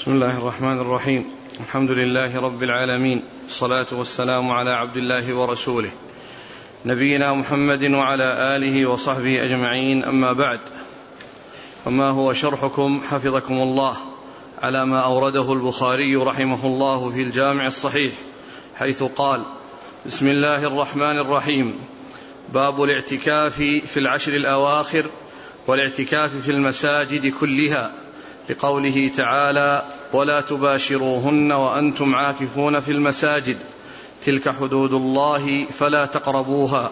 بسم الله الرحمن الرحيم. الحمد لله رب العالمين. الصلاة والسلام على عبد الله ورسوله. نبينا محمد وعلى آله وصحبه أجمعين. أما بعد فما هو شرحكم؟ حفظكم الله. على ما أورده البخاري رحمه الله في الجامع الصحيح حيث قال بسم الله الرحمن الرحيم. باب الاعتكاف في العشر الأواخر والاعتكاف في المساجد كلها. لقوله تعالى ولا تباشروهن وأنتم عاكفون في المساجد. تلك حدود الله فلا تقربوها.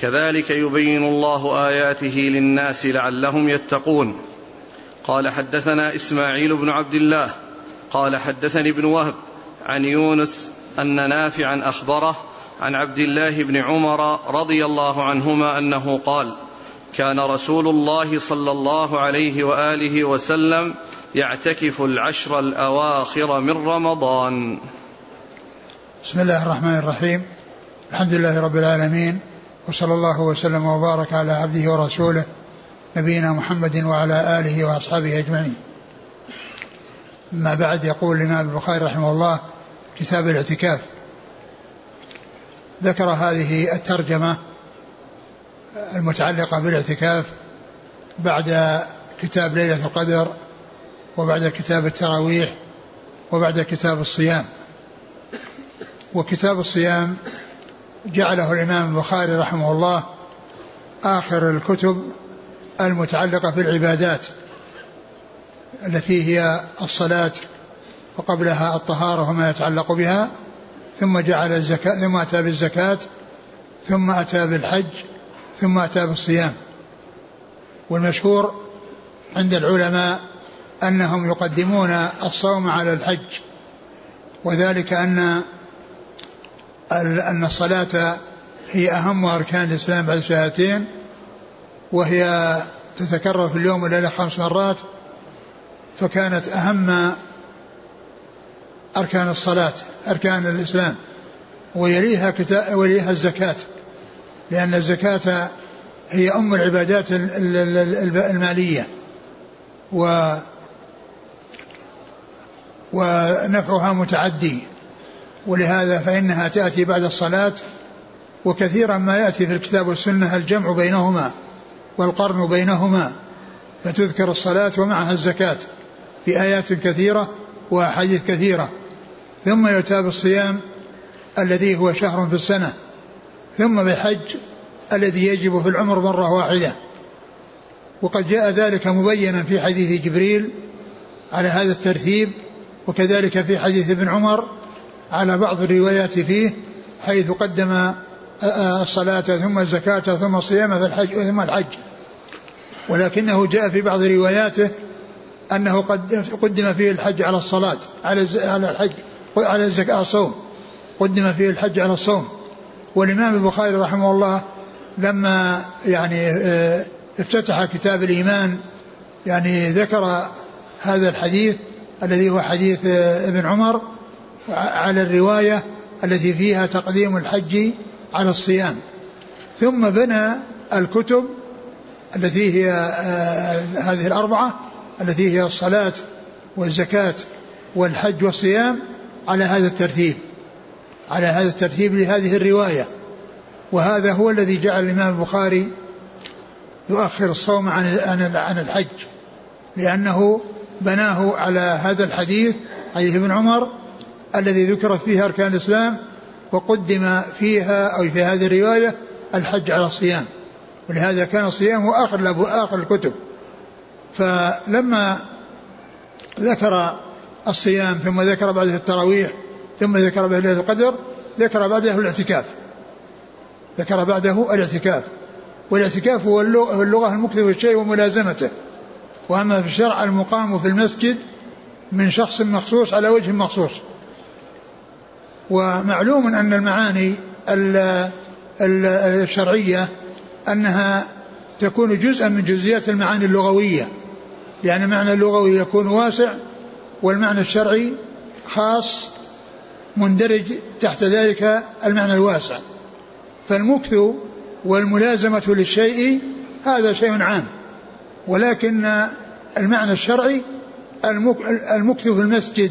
كذلك يبين الله آياته للناس لعلهم يتقون. قال حدثنا إسماعيل بن عبد الله. قال حدثني ابن وهب عن يونس أن نافعا أخبره عن عبد الله بن عمر رضي الله عنهما أنه قال كان رسول الله صلى الله عليه وآله وسلم يعتكف العشر الأواخر من رمضان. بسم الله الرحمن الرحيم. الحمد لله رب العالمين وصلى الله وسلم وبارك على عبده ورسوله نبينا محمد وعلى آله وأصحابه أجمعين. أما بعد يقول الإمام البخاري رحمه الله كتاب الاعتكاف. ذكر هذه الترجمة المتعلقة بالاعتكاف بعد كتاب ليلة القدر وبعد كتاب التراويح وبعد كتاب الصيام. وكتاب الصيام جعله الإمام البخاري رحمه الله آخر الكتب المتعلقة بالعبادات التي هي الصلاة وقبلها الطهارة وما يتعلق بها ثم جعل الزكاة ثم أتى بالزكاة ثم أتى بالحج ثم أتى بالصيام. والمشهور عند العلماء أنهم يقدمون الصوم على الحج وذلك أن أن الصلاة هي أهم أركان الإسلام بعد الشهادتين وهي تتكرر في اليوم والليلة خمس مرات فكانت أهم أركان الصلاة أركان الإسلام ويليها كتاب وليها الزكاة. لأن الزكاة هي أم العبادات المالية. و ونفعها متعدي. ولهذا فإنها تأتي بعد الصلاة وكثيرا ما يأتي في الكتاب والسنة الجمع بينهما والقرن بينهما فتذكر الصلاة ومعها الزكاة في آيات كثيرة وأحاديث كثيرة. ثم يؤتى بالصيام الذي هو شهر في السنة. ثم بالحج الذي يجب في العمر مرة واحدة. وقد جاء ذلك مبينا في حديث جبريل على هذا الترتيب وكذلك في حديث ابن عمر على بعض الروايات فيه حيث قدم الصلاة ثم الزكاة ثم الصيام في الحج ثم الحج. ولكنه جاء في بعض رواياته أنه قد قدم فيه الحج على الصلاة على على الحج على الزكاة الصوم. قدم فيه الحج على الصوم. والإمام البخاري رحمه الله لما يعني آه، افتتح كتاب الإيمان يعني ذكر هذا الحديث الذي هو حديث آه، ابن عمر على الرواية التي فيها تقديم الحج على الصيام. ثم بنى الكتب التي هي آه، هذه الأربعة التي هي الصلاة والزكاة والحج والصيام على هذا الترتيب. على هذا الترتيب لهذه الرواية. وهذا هو الذي جعل الإمام البخاري يؤخر الصوم عن عن الحج لأنه بناه على هذا الحديث حديث ابن عمر الذي ذكرت فيه أركان الإسلام وقدم فيها أو في هذه الرواية الحج على الصيام. ولهذا كان الصيام هو آخر آخر الكتب. فلما ذكر الصيام ثم ذكر بعده التراويح ثم ذكر بعده ليلة القدر ذكر بعده الاعتكاف. ذكر بعده الاعتكاف. والاعتكاف هو اللغة المكث في الشيء وملازمته. وأما في الشرع المقام في المسجد من شخص مخصوص على وجه مخصوص. ومعلوم أن المعاني الشرعية أنها تكون جزءا من جزئيات المعاني اللغوية. لأن المعنى اللغوي يكون واسع والمعنى الشرعي خاص مندرج تحت ذلك المعنى الواسع. فالمكث والملازمة للشيء هذا شيء عام ولكن المعنى الشرعي المكث في المسجد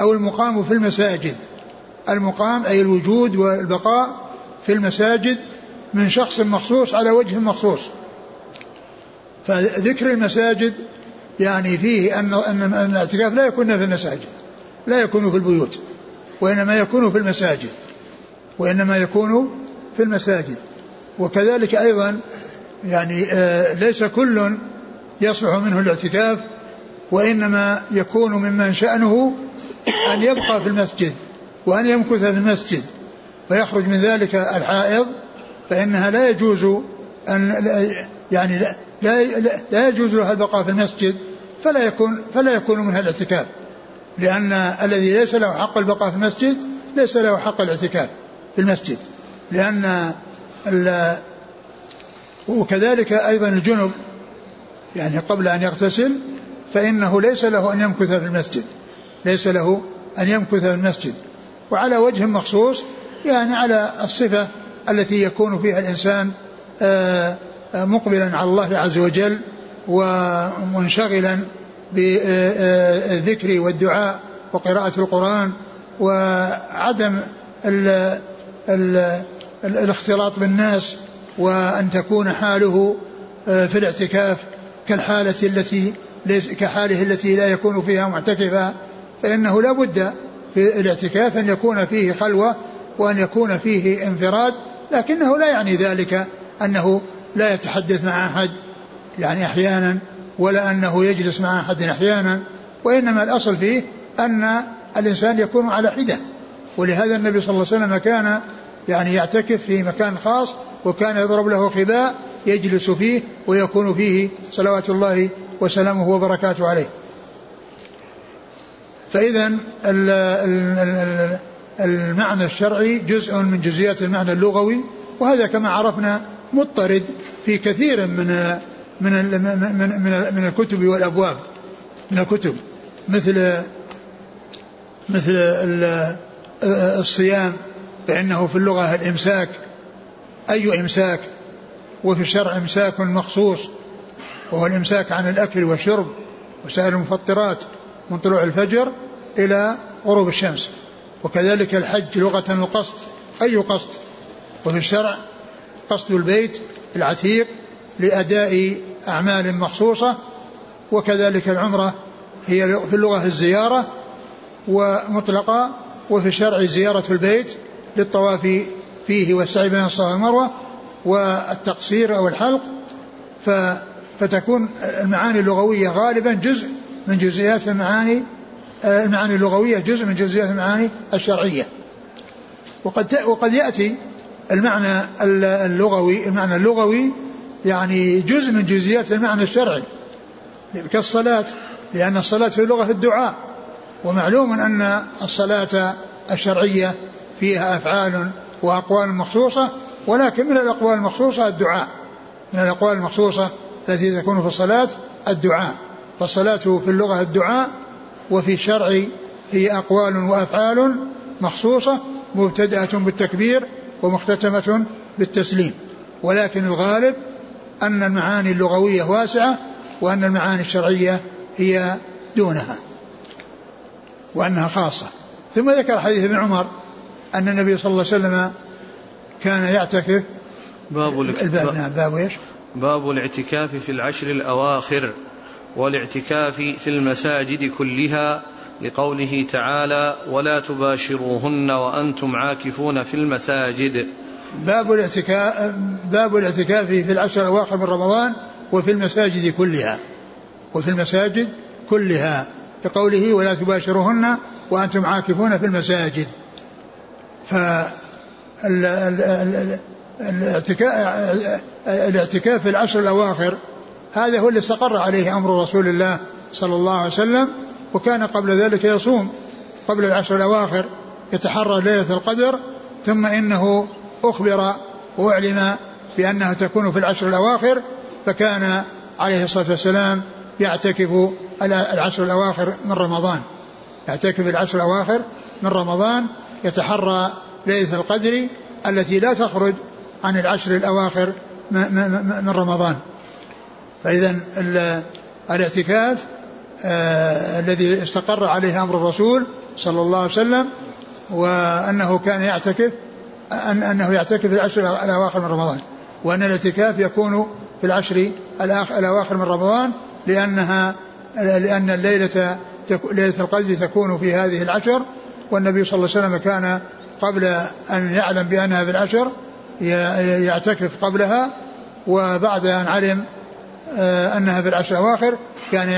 أو المقام في المساجد. المقام أي الوجود والبقاء في المساجد من شخص مخصوص على وجه مخصوص. فذكر المساجد يعني فيه أن أن الاعتكاف لا يكون في المساجد لا يكون في البيوت. وإنما يكون في المساجد وإنما يكون في المساجد. وكذلك أيضا يعني آه، ليس كل يصلح منه الاعتكاف وإنما يكون ممن شأنه أن يبقى في المسجد وأن يمكث في المسجد فيخرج من ذلك الحائض فإنها لا يجوز أن يعني لا, لا, لا يجوز لها البقاء في المسجد فلا يكون فلا يكون منها الاعتكاف. لأن الذي ليس له حق البقاء في المسجد ليس له حق الاعتكاف في المسجد لأن وكذلك أيضا الجنب يعني قبل أن يغتسل فإنه ليس له أن يمكث في المسجد ليس له أن يمكث في المسجد وعلى وجه مخصوص يعني على الصفة التي يكون فيها الإنسان آه، مقبلا على الله عز وجل ومنشغلا بالذكر والدعاء وقراءة القرآن وعدم ال ال الاختلاط بالناس وأن تكون حاله آه، في الاعتكاف كالحالة التي كحاله التي لا يكون فيها معتكفا فإنه لا بد في الاعتكاف أن يكون فيه خلوة وأن يكون فيه انفراد لكنه لا يعني ذلك أنه لا يتحدث مع أحد يعني أحيانا ولا أنه يجلس مع أحد أحيانا وإنما الأصل فيه أن الإنسان يكون على حدة. ولهذا النبي صلى الله عليه وسلم كان يعني يعتكف في مكان خاص وكان يضرب له خباء يجلس فيه ويكون فيه صلوات الله وسلامه وبركاته عليه. فإذا المعنى الشرعي جزء من جزئيات المعنى اللغوي وهذا كما عرفنا مضطرد في كثير من من من من, من الكتب والأبواب من الكتب. مثل مثل الصيام فإنه في اللغة الإمساك. أي إمساك؟ وفي الشرع إمساك مخصوص وهو الإمساك عن الأكل والشرب وسائر المفطرات من طلوع الفجر إلى غروب الشمس. وكذلك الحج لغة القصد. أي قصد؟ وفي الشرع قصد البيت العتيق لأداء أعمال مخصوصة وكذلك العمرة هي في اللغة الزيارة ومطلقة وفي الشرع زيارة البيت للطواف فيه والسعي بين الصفا والمروة والتقصير أو الحلق. فتكون المعاني اللغوية غالبا جزء من جزئيات المعاني المعاني اللغوية جزء من جزئيات المعاني الشرعية. وقد وقد يأتي المعنى اللغوي المعنى اللغوي يعني جزء من جزئيات المعنى الشرعي كالصلاة لأن الصلاة في اللغة الدعاء ومعلوم أن الصلاة الشرعية فيها أفعال وأقوال مخصوصة ولكن من الأقوال المخصوصة الدعاء. من الأقوال المخصوصة التي تكون في الصلاة الدعاء. فالصلاة في اللغة الدعاء وفي الشرع هي أقوال وأفعال مخصوصة مبتدأة بالتكبير ومختتمة بالتسليم. ولكن الغالب أن المعاني اللغوية واسعة وأن المعاني الشرعية هي دونها وأنها خاصة ثم ذكر حديث ابن عمر أن النبي صلى الله عليه وسلم كان يعتكف باب الباب نعم باب إيش؟ باب الاعتكاف في العشر الأواخر والاعتكاف في المساجد كلها لقوله تعالى ولا تباشروهن وأنتم عاكفون في المساجد باب الاعتكاف باب الاعتكاف في العشر الأواخر من رمضان وفي المساجد كلها. وفي المساجد كلها. لقوله ولا تباشروهن وأنتم عاكفون في المساجد. ف الاعتكاف في العشر الأواخر هذا هو اللي استقر عليه أمر رسول الله صلى الله عليه وسلم وكان قبل ذلك يصوم. قبل العشر الأواخر يتحرى ليلة القدر ثم إنه أخبر وأعلم بأنها تكون في العشر الأواخر فكان عليه الصلاة والسلام يعتكف العشر الأواخر من رمضان. يعتكف العشر الأواخر من رمضان يتحرى ليلة القدر التي لا تخرج عن العشر الأواخر من رمضان. فإذا الاعتكاف آه الذي استقر عليه أمر الرسول صلى الله عليه وسلم وأنه كان يعتكف أن أنه يعتكف في العشر الأواخر من رمضان وأن الاعتكاف يكون في العشر الأواخر من رمضان لأنها لأن الليلة ليلة القدر تكون في هذه العشر والنبي صلى الله عليه وسلم كان قبل أن يعلم بأنها في العشر يعتكف قبلها وبعد أن علم آه، أنها في العشر الأواخر كان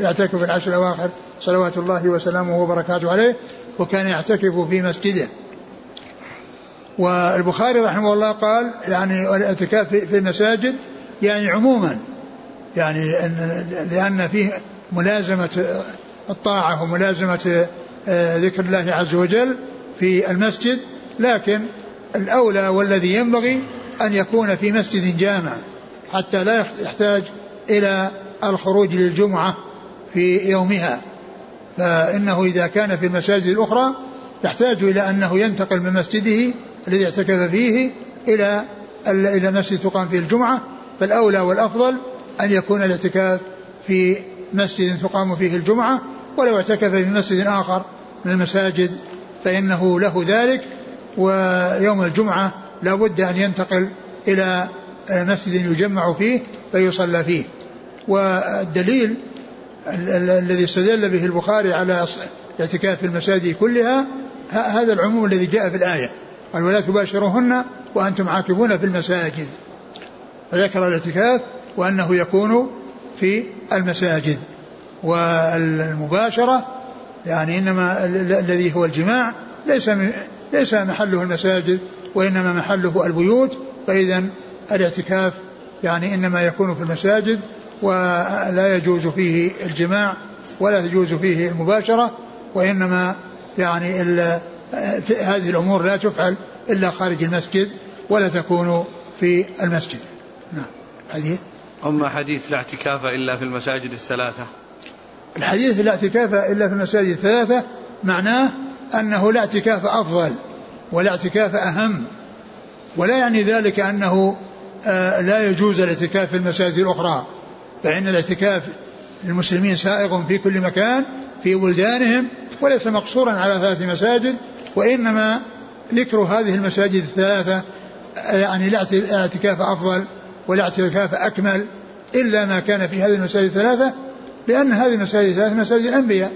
يعتكف في العشر الأواخر صلوات الله وسلامه وبركاته عليه وكان يعتكف في مسجده. والبخاري رحمه الله قال يعني الاعتكاف في المساجد يعني عموما يعني لأن فيه ملازمة الطاعة وملازمة آه، ذكر الله عز وجل في المسجد لكن الأولى والذي ينبغي أن يكون في مسجد جامع حتى لا يحتاج إلى الخروج للجمعة في يومها. فإنه إذا كان في المساجد الأخرى يحتاج إلى أنه ينتقل من مسجده الذي اعتكف فيه إلى إلى مسجد تقام فيه الجمعة فالأولى والأفضل أن يكون الاعتكاف في مسجد تقام فيه الجمعة ولو اعتكف في مسجد آخر من المساجد فإنه له ذلك ويوم الجمعة لا بد أن ينتقل إلى مسجد يجمع فيه فيصلى فيه. والدليل الذي استدل به البخاري على الاعتكاف في المساجد كلها هذا العموم الذي جاء في الآية. ولا تباشروهن وأنتم عاكفون في المساجد. فذكر الاعتكاف وأنه يكون في المساجد. والمباشرة يعني إنما الذي هو الجماع ليس ليس محله المساجد وإنما محله البيوت. فإذا الاعتكاف يعني إنما يكون في المساجد ولا يجوز فيه الجماع ولا تجوز فيه المباشرة وإنما يعني هذه الأمور لا تفعل إلا خارج المسجد ولا تكون في المسجد. نعم. حديث أما حديث لا اعتكاف إلا في المساجد الثلاثة. الحديث لا اعتكاف إلا في المساجد الثلاثة معناه أنه لا اعتكاف أفضل ولا اعتكاف أهم. ولا يعني ذلك أنه آه، لا يجوز الاعتكاف في المساجد الأخرى فإن الاعتكاف للمسلمين سائغ في كل مكان في بلدانهم وليس مقصورا على ثلاث مساجد وإنما ذكر هذه المساجد الثلاثة يعني لا اعتكاف أفضل ولا اعتكاف أكمل إلا ما كان في هذه المساجد الثلاثة لأن هذه المساجد الثلاثة مساجد الأنبياء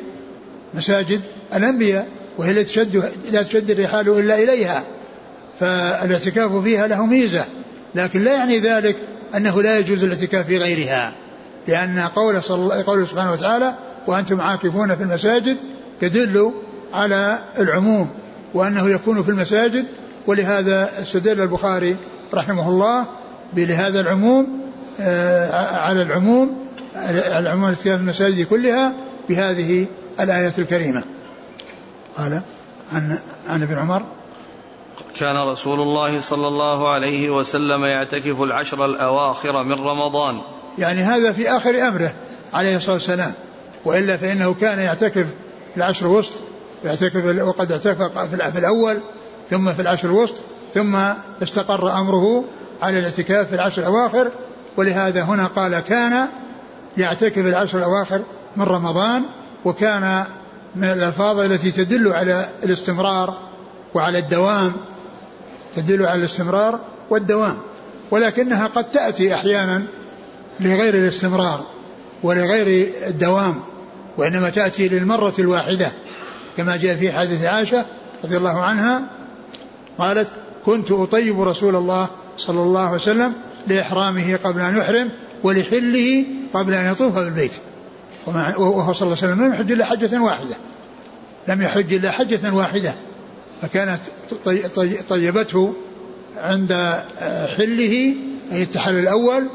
مساجد الأنبياء وهي التي تشد لا تشد الرحال إلا إليها. فالاعتكاف فيها له ميزة لكن لا يعني ذلك أنه لا يجوز الاعتكاف في غيرها لأن قوله, صلى قوله سبحانه وتعالى وأنتم عاكفون في المساجد يدل على العموم. وأنه يكون في المساجد ولهذا استدل البخاري رحمه الله بهذا العموم آه، على العموم على عموم الاعتكاف في المساجد كلها بهذه الآية الكريمة. قال عن عن ابن عمر كان رسول الله صلى الله عليه وسلم يعتكف العشر الأواخر من رمضان. يعني هذا في آخر أمره عليه الصلاة والسلام وإلا فإنه كان يعتكف العشر الوسط يعتكف وقد اعتكف في الأول ثم في العشر الوسط ثم استقر أمره على الاعتكاف في العشر الأواخر. ولهذا هنا قال كان يعتكف العشر الأواخر من رمضان وكان من الألفاظ التي تدل على الاستمرار وعلى الدوام تدل على الاستمرار والدوام. ولكنها قد تأتي أحيانا لغير الاستمرار ولغير الدوام وإنما تأتي للمرة الواحدة. كما جاء في حديث عائشة رضي الله عنها قالت كنت أطيب رسول الله صلى الله عليه وسلم لإحرامه قبل أن يحرم ولحله قبل أن يطوف بالبيت وهو صلى الله عليه وسلم لم يحج إلا حجة واحدة. لم يحج إلا حجة واحدة. فكانت طيبته عند حله أي التحلل الأول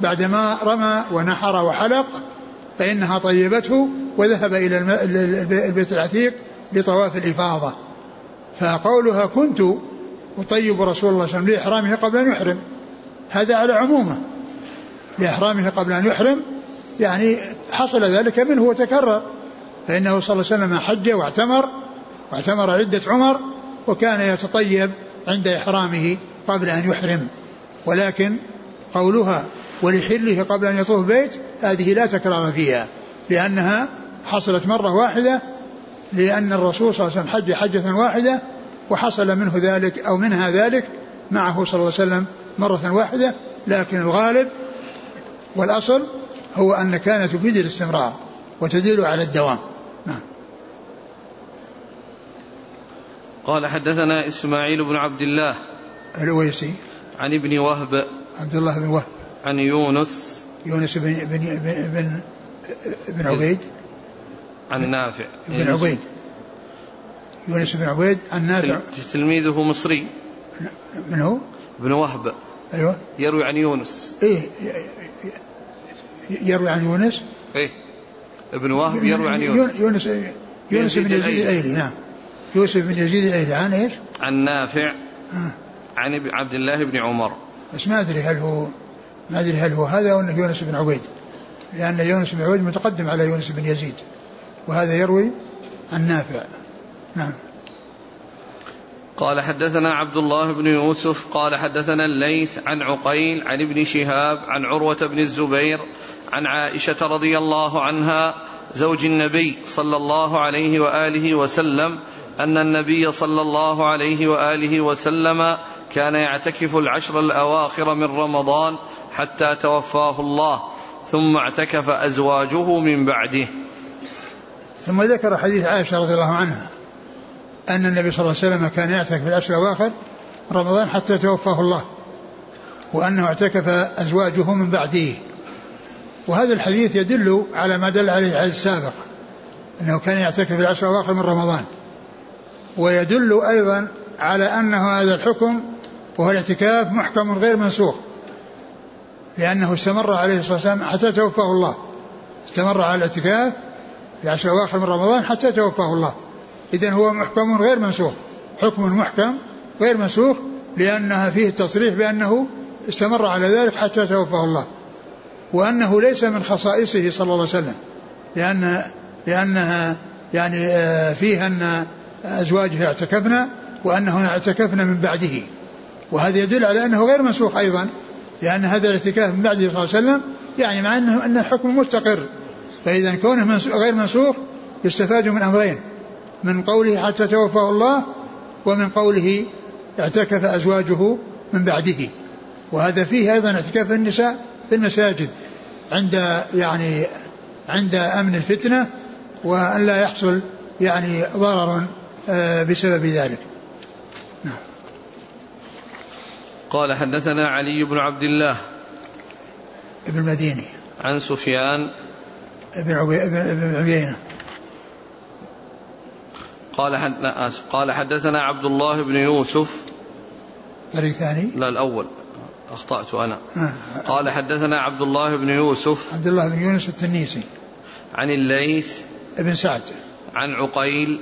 بعدما رمى ونحر وحلق فإنها طيبته وذهب إلى البيت العتيق لطواف الإفاضة. فقولها كنت أطيب رسول الله صلى الله عليه وسلم لإحرامه قبل أن يحرم. هذا على عمومه. لإحرامه قبل أن يحرم يعني حصل ذلك منه وتكرر. فإنه صلى الله عليه وسلم حج واعتمر واعتمر عدة عمر وكان يتطيب عند إحرامه قبل أن يحرم. ولكن قولها ولحله قبل أن يطوف بيت هذه لا تكرار فيها لأنها حصلت مرة واحدة لأن الرسول صلى الله عليه وسلم حج حجة واحدة وحصل منه ذلك أو منها ذلك معه صلى الله عليه وسلم مرة واحدة لكن الغالب والأصل هو أن كانت تفيد الاستمرار وتدل على الدوام. نعم. قال حدثنا إسماعيل بن عبد الله الويسي عن ابن وهب. عبد الله بن وهب. عن يونس. يونس بن بن بن, بن, بن عبيد. عن نافع. بن عبيد. يونس بن عبيد عن نافع تلميذه مصري. من هو؟ ابن وهب. أيوه. يروي عن يونس. إيه. يروي عن يونس؟ إيه. ابن وهب يروي عن يونس. يونس يونس بن يزيد الأيلي. نعم. يونس بن يزيد الأيلي عن إيش؟ عن نافع. آه. عن عبد الله بن عمر. بس ما أدري هل هو ما أدري هل هو هذا أو انه يونس بن عبيد. لأن يونس بن عبيد متقدم على يونس بن يزيد. وهذا يروي عن نافع نعم. قال حدثنا عبد الله بن يوسف قال حدثنا الليث عن عقيل عن ابن شهاب عن عروة بن الزبير عن عائشة رضي الله عنها زوج النبي صلى الله عليه وآله وسلم أن النبي صلى الله عليه وآله وسلم كان يعتكف العشر الأواخر من رمضان حتى توفاه الله ثم اعتكف أزواجه من بعده. ثم ذكر حديث عائشة رضي الله عنها أن النبي صلى الله عليه وسلم كان يعتكف في العشر الأواخر رمضان حتى توفاه الله وأنه اعتكف أزواجه من بعده وهذا الحديث يدل على ما دل عليه الحديث السابق أنه كان يعتكف في العشر الأواخر من رمضان. ويدل أيضا على أنه هذا الحكم وهو الاعتكاف محكم غير منسوخ لأنه استمر عليه الصلاة والسلام حتى توفاه الله. استمر على الاعتكاف في العشر الأواخر من رمضان حتى توفاه الله. إذا هو محكم غير منسوخ. حكم محكم غير منسوخ لأنها فيه التصريح بأنه استمر على ذلك حتى توفاه الله. وأنه ليس من خصائصه صلى الله عليه وسلم. لأن لأنها يعني آه، فيها أن أزواجه اعتكفن وأنهن اعتكفن من بعده. وهذا يدل على أنه غير منسوخ أيضا. لأن هذا الاعتكاف من بعده صلى الله عليه وسلم يعني مع أنه أن الحكم مستقر. فإذا كونه غير منسوخ يستفاد من أمرين من قوله حتى توفاه الله ومن قوله اعتكف أزواجه من بعده. وهذا فيه أيضا اعتكاف النساء في المساجد عند يعني عند أمن الفتنة وأن لا يحصل يعني ضرر آه، بسبب ذلك. نعم. قال حدثنا علي بن عبد الله ابن المديني. عن سفيان ابن عيينة. قال قال حدثنا عبد الله بن يوسف. طريق ثاني لا الأول. أخطأت أنا. آه. قال حدثنا عبد الله بن يوسف. عبد الله بن يونس التنيسي. عن الليث. ابن سعد. عن عقيل.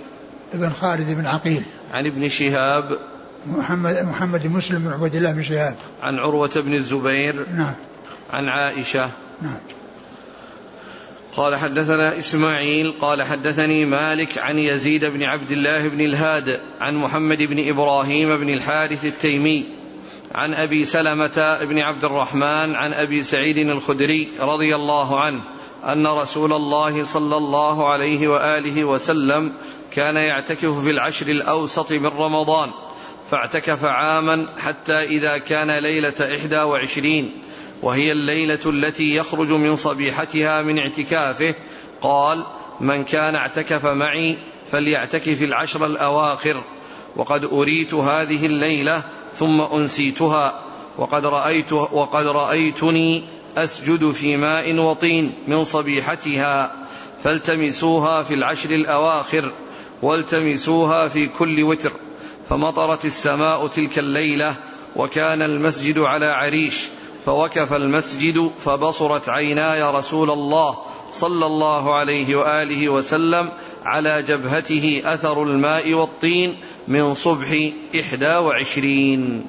ابن خالد بن عقيل. عن ابن شهاب. محمد محمد مسلم بن عبد الله بن شهاب. عن عروة بن الزبير. نعم. عن عائشة. نعم. قال حدثنا إسماعيل قال حدثني مالك عن يزيد بن عبد الله بن الهاد عن محمد بن إبراهيم بن الحارث التيمي عن أبي سلمة بن عبد الرحمن عن أبي سعيد الخدري رضي الله عنه أن رسول الله صلى الله عليه وآله وسلم كان يعتكف في العشر الأوسط من رمضان فاعتكف عاما حتى إذا كان ليلة إحدى وعشرين. وهي الليلة التي يخرج من صبيحتها من اعتكافه قال من كان اعتكف معي فليعتكف العشر الأواخر وقد أريت هذه الليلة ثم أنسيتها وقد رأيت وقد رأيتني أسجد في ماء وطين من صبيحتها فالتمسوها في العشر الأواخر والتمسوها في كل وتر فمطرت السماء تلك الليلة وكان المسجد على عريش فوكف المسجد فبصرت عيناي رسول الله صلى الله عليه وآله وسلم على جبهته أثر الماء والطين من صبح إحدى وعشرين.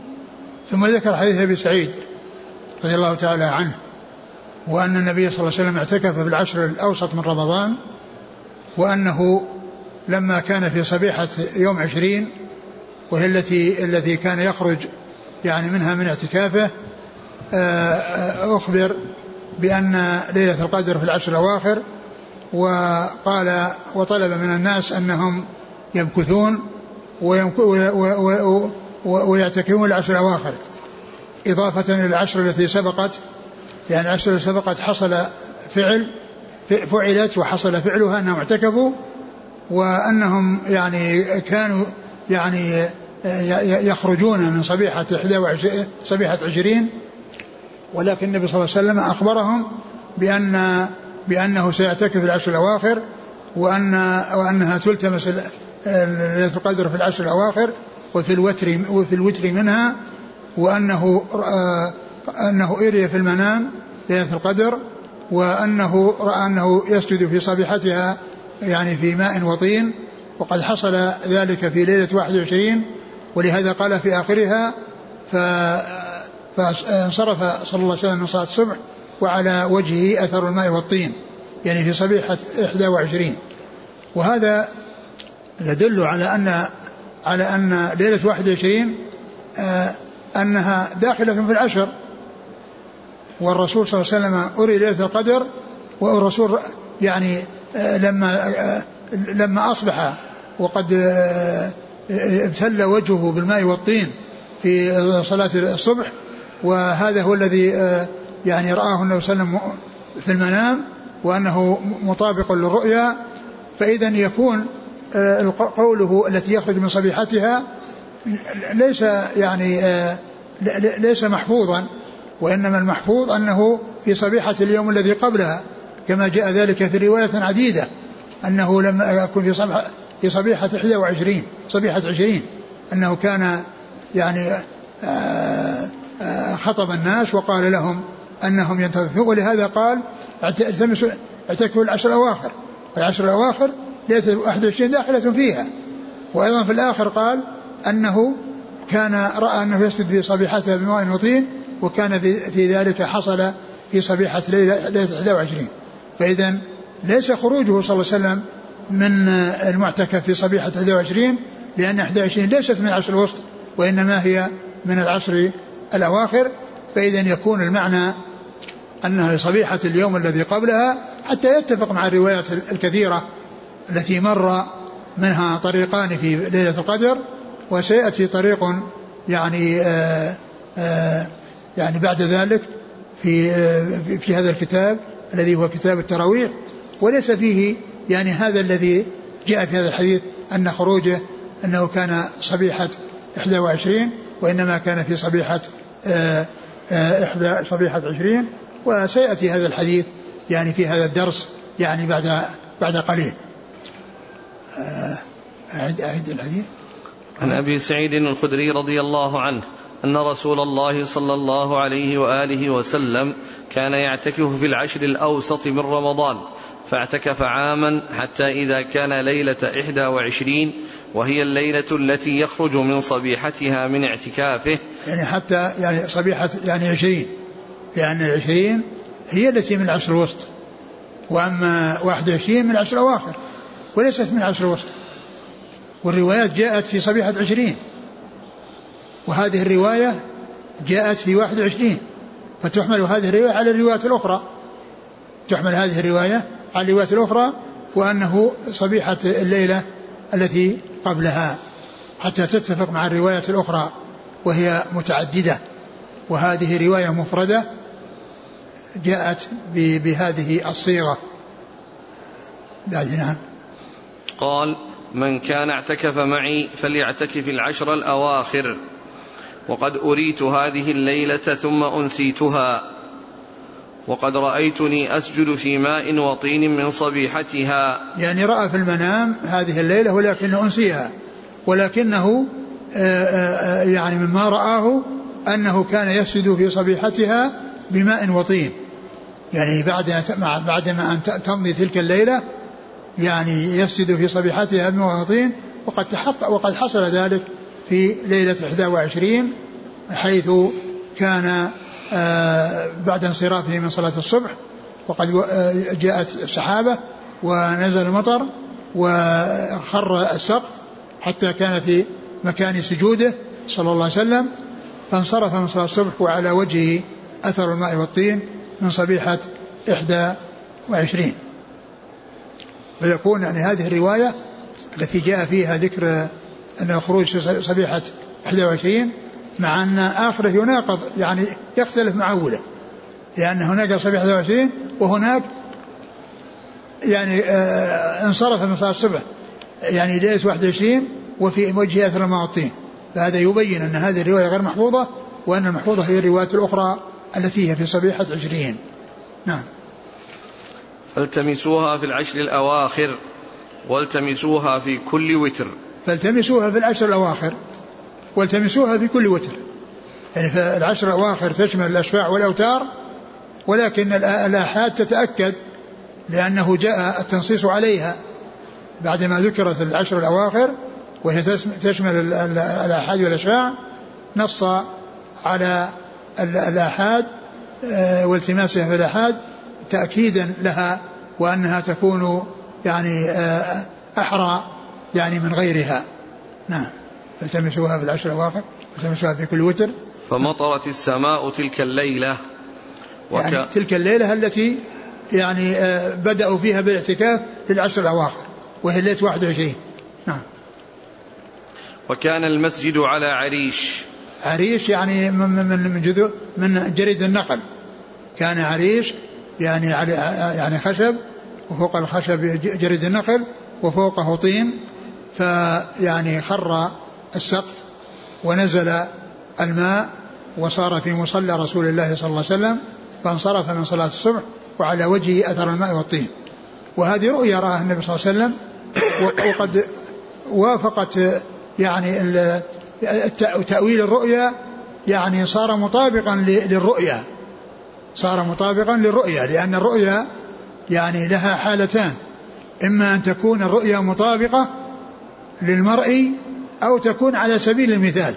ثم ذكر حديث أبي سعيد رضي الله تعالى عنه وأن النبي صلى الله عليه وسلم اعتكف في العشر الأوسط من رمضان وأنه لما كان في صبيحة يوم عشرين وهي التي التي كان يخرج يعني منها من اعتكافه أخبر بأن ليلة القدر في العشر الأواخر وقال وطلب من الناس أنهم يمكثون ويعتكفون العشر الأواخر إضافة إلى العشر التي سبقت لأن العشر التي سبقت حصل فعل فعلت وحصل فعلها أنهم اعتكفوا وأنهم يعني كانوا يعني يخرجون من صبيحة 11 صبيحة عشرين ولكن النبي صلى الله عليه وسلم أخبرهم بأن بأنه سيعتكف العشر الأواخر وأن وأنها تلتمس ليلة القدر في العشر الأواخر وفي الوتر وفي الوتر منها وأنه أنه إري في المنام ليلة القدر وأنه رأى أنه يسجد في صبيحتها يعني في ماء وطين وقد حصل ذلك في ليلة 21 ولهذا قال في آخرها ف فانصرف صلى الله عليه وسلم من صلاة الصبح وعلى وجهه أثر الماء والطين يعني في صبيحة 21 وهذا يدل على أن على أن ليلة 21 آه أنها داخلة في العشر. والرسول صلى الله عليه وسلم أري ليلة القدر والرسول يعني آه لما آه لما أصبح وقد ابتل وجهه بالماء والطين في صلاة الصبح وهذا هو الذي آه، يعني رآه النبي صلى الله عليه وسلم في المنام وأنه مطابق للرؤيا. فإذا يكون آه، قوله التي يخرج من صبيحتها ليس يعني آه، ليس محفوظا وإنما المحفوظ أنه في صبيحة اليوم الذي قبلها كما جاء ذلك في رواية عديدة أنه لم يكن في صبيحة في صبيحة 21 صبيحة 20 أنه كان يعني خطب الناس وقال لهم أنهم ينتظرون ولهذا قال التمسوا اعتكفوا العشر الأواخر. العشر الأواخر ليلة 21 داخلة فيها. وأيضا في الآخر قال أنه كان رأى أنه يسجد في صبيحته بماء وطين وكان في ذلك حصل في صبيحة ليلة, ليلة 21 فإذا ليس خروجه صلى الله عليه وسلم من المعتكف في صبيحة 21 لأن 21 ليست من العشر الوسط وإنما هي من العشر الأواخر فإذا يكون المعنى أنها صبيحة اليوم الذي قبلها حتى يتفق مع الروايات الكثيرة التي مر منها طريقان في ليلة القدر وسيأتي طريق يعني آآ آآ يعني بعد ذلك في في هذا الكتاب الذي هو كتاب التراويح. وليس فيه يعني هذا الذي جاء في هذا الحديث أن خروجه أنه كان صبيحة 21 وإنما كان في صبيحة آه، آه، إحدى صبيحة عشرين وسيأتي هذا الحديث يعني في هذا الدرس يعني بعد بعد قليل. آه، أعد أعد الحديث. عن أبي سعيد الخدري رضي الله عنه أن رسول الله صلى الله عليه وآله وسلم كان يعتكف في العشر الأوسط من رمضان فاعتكف عاما حتى إذا كان ليلة إحدى وعشرين وهي الليلة التي يخرج من صبيحتها من اعتكافه. يعني حتى يعني صبيحة يعني عشرين. لأن يعني العشرين هي التي من العشر الوسط. وأما واحد وعشرين من العشر الأواخر وليست من العشر الوسط. والروايات جاءت في صبيحة عشرين. وهذه الرواية جاءت في واحد وعشرين. فتحمل هذه الرواية على الروايات الأخرى. تحمل هذه الرواية على الروايات الأخرى وأنه صبيحة الليلة التي قبلها حتى تتفق مع الرواية الأخرى وهي متعددة. وهذه رواية مفردة جاءت بهذه الصيغة. نعم. قال من كان اعتكف معي فليعتكف العشر الأواخر وقد أريت هذه الليلة ثم أنسيتها. وقد رأيتني أسجد في ماء وطين من صبيحتها. يعني رأى في المنام هذه الليلة ولكنه أنسيها. ولكنه آه، آه، آه، يعني مما رآه أنه كان يسجد في صبيحتها بماء وطين. يعني بعد بعد ما أن تمضي تلك الليلة يعني يسجد في صبيحتها بماء وطين وقد تحقق وقد حصل ذلك في ليلة 21 حيث كان بعد انصرافه من صلاة الصبح وقد جاءت السحابة ونزل المطر وخر السقف حتى كان في مكان سجوده صلى الله عليه وسلم فانصرف من صلاة الصبح وعلى وجهه أثر الماء والطين من صبيحة إحدى وعشرين. فيكون يعني هذه الرواية التي جاء فيها ذكر أن خروج صبيحة 21 مع أن آخره يناقض يعني يختلف مع أوله لأن هناك صبيحة 21 وهناك يعني آه انصرف من صلاة الصبح يعني ليلة 21 وفي وجه أثر المعطين فهذا يبين أن هذه الرواية غير محفوظة وأن المحفوظة هي الروايات الأخرى التي هي في صبيحة عشرين نعم. فالتمسوها في العشر الأواخر والتمسوها في كل وتر. فالتمسوها في العشر الأواخر. والتمسوها في كل وتر. يعني في العشر الأواخر تشمل الأشفاع والأوتار ولكن الآحاد تتأكد لأنه جاء التنصيص عليها بعدما ذكرت العشر الأواخر وهي تشمل الآحاد والأشفاع نص على الآحاد آه، والتماسها في الآحاد تأكيدا لها وأنها تكون يعني آه، أحرى يعني من غيرها. نعم. فالتمسوها في العشر الأواخر والتمسوها في كل وتر. فمطرت السماء تلك الليلة. وك... يعني تلك الليلة التي يعني آه، بدأوا فيها بالاعتكاف في العشر الأواخر وهي ليلة 21 نعم. وكان المسجد على عريش. عريش يعني من من من جذو من جريد النخل. كان عريش يعني يعني خشب وفوق الخشب جريد النخل وفوقه طين. فيعني خر السقف ونزل الماء وصار في مصلى رسول الله صلى الله عليه وسلم فانصرف من صلاة الصبح وعلى وجهه أثر الماء والطين. وهذه رؤيا رآها النبي صلى الله عليه وسلم وقد وافقت يعني تأويل الرؤيا يعني صار مطابقا للرؤيا. صار مطابقا للرؤيا لأن الرؤيا يعني لها حالتان. إما أن تكون الرؤيا مطابقة للمرء أو تكون على سبيل المثال.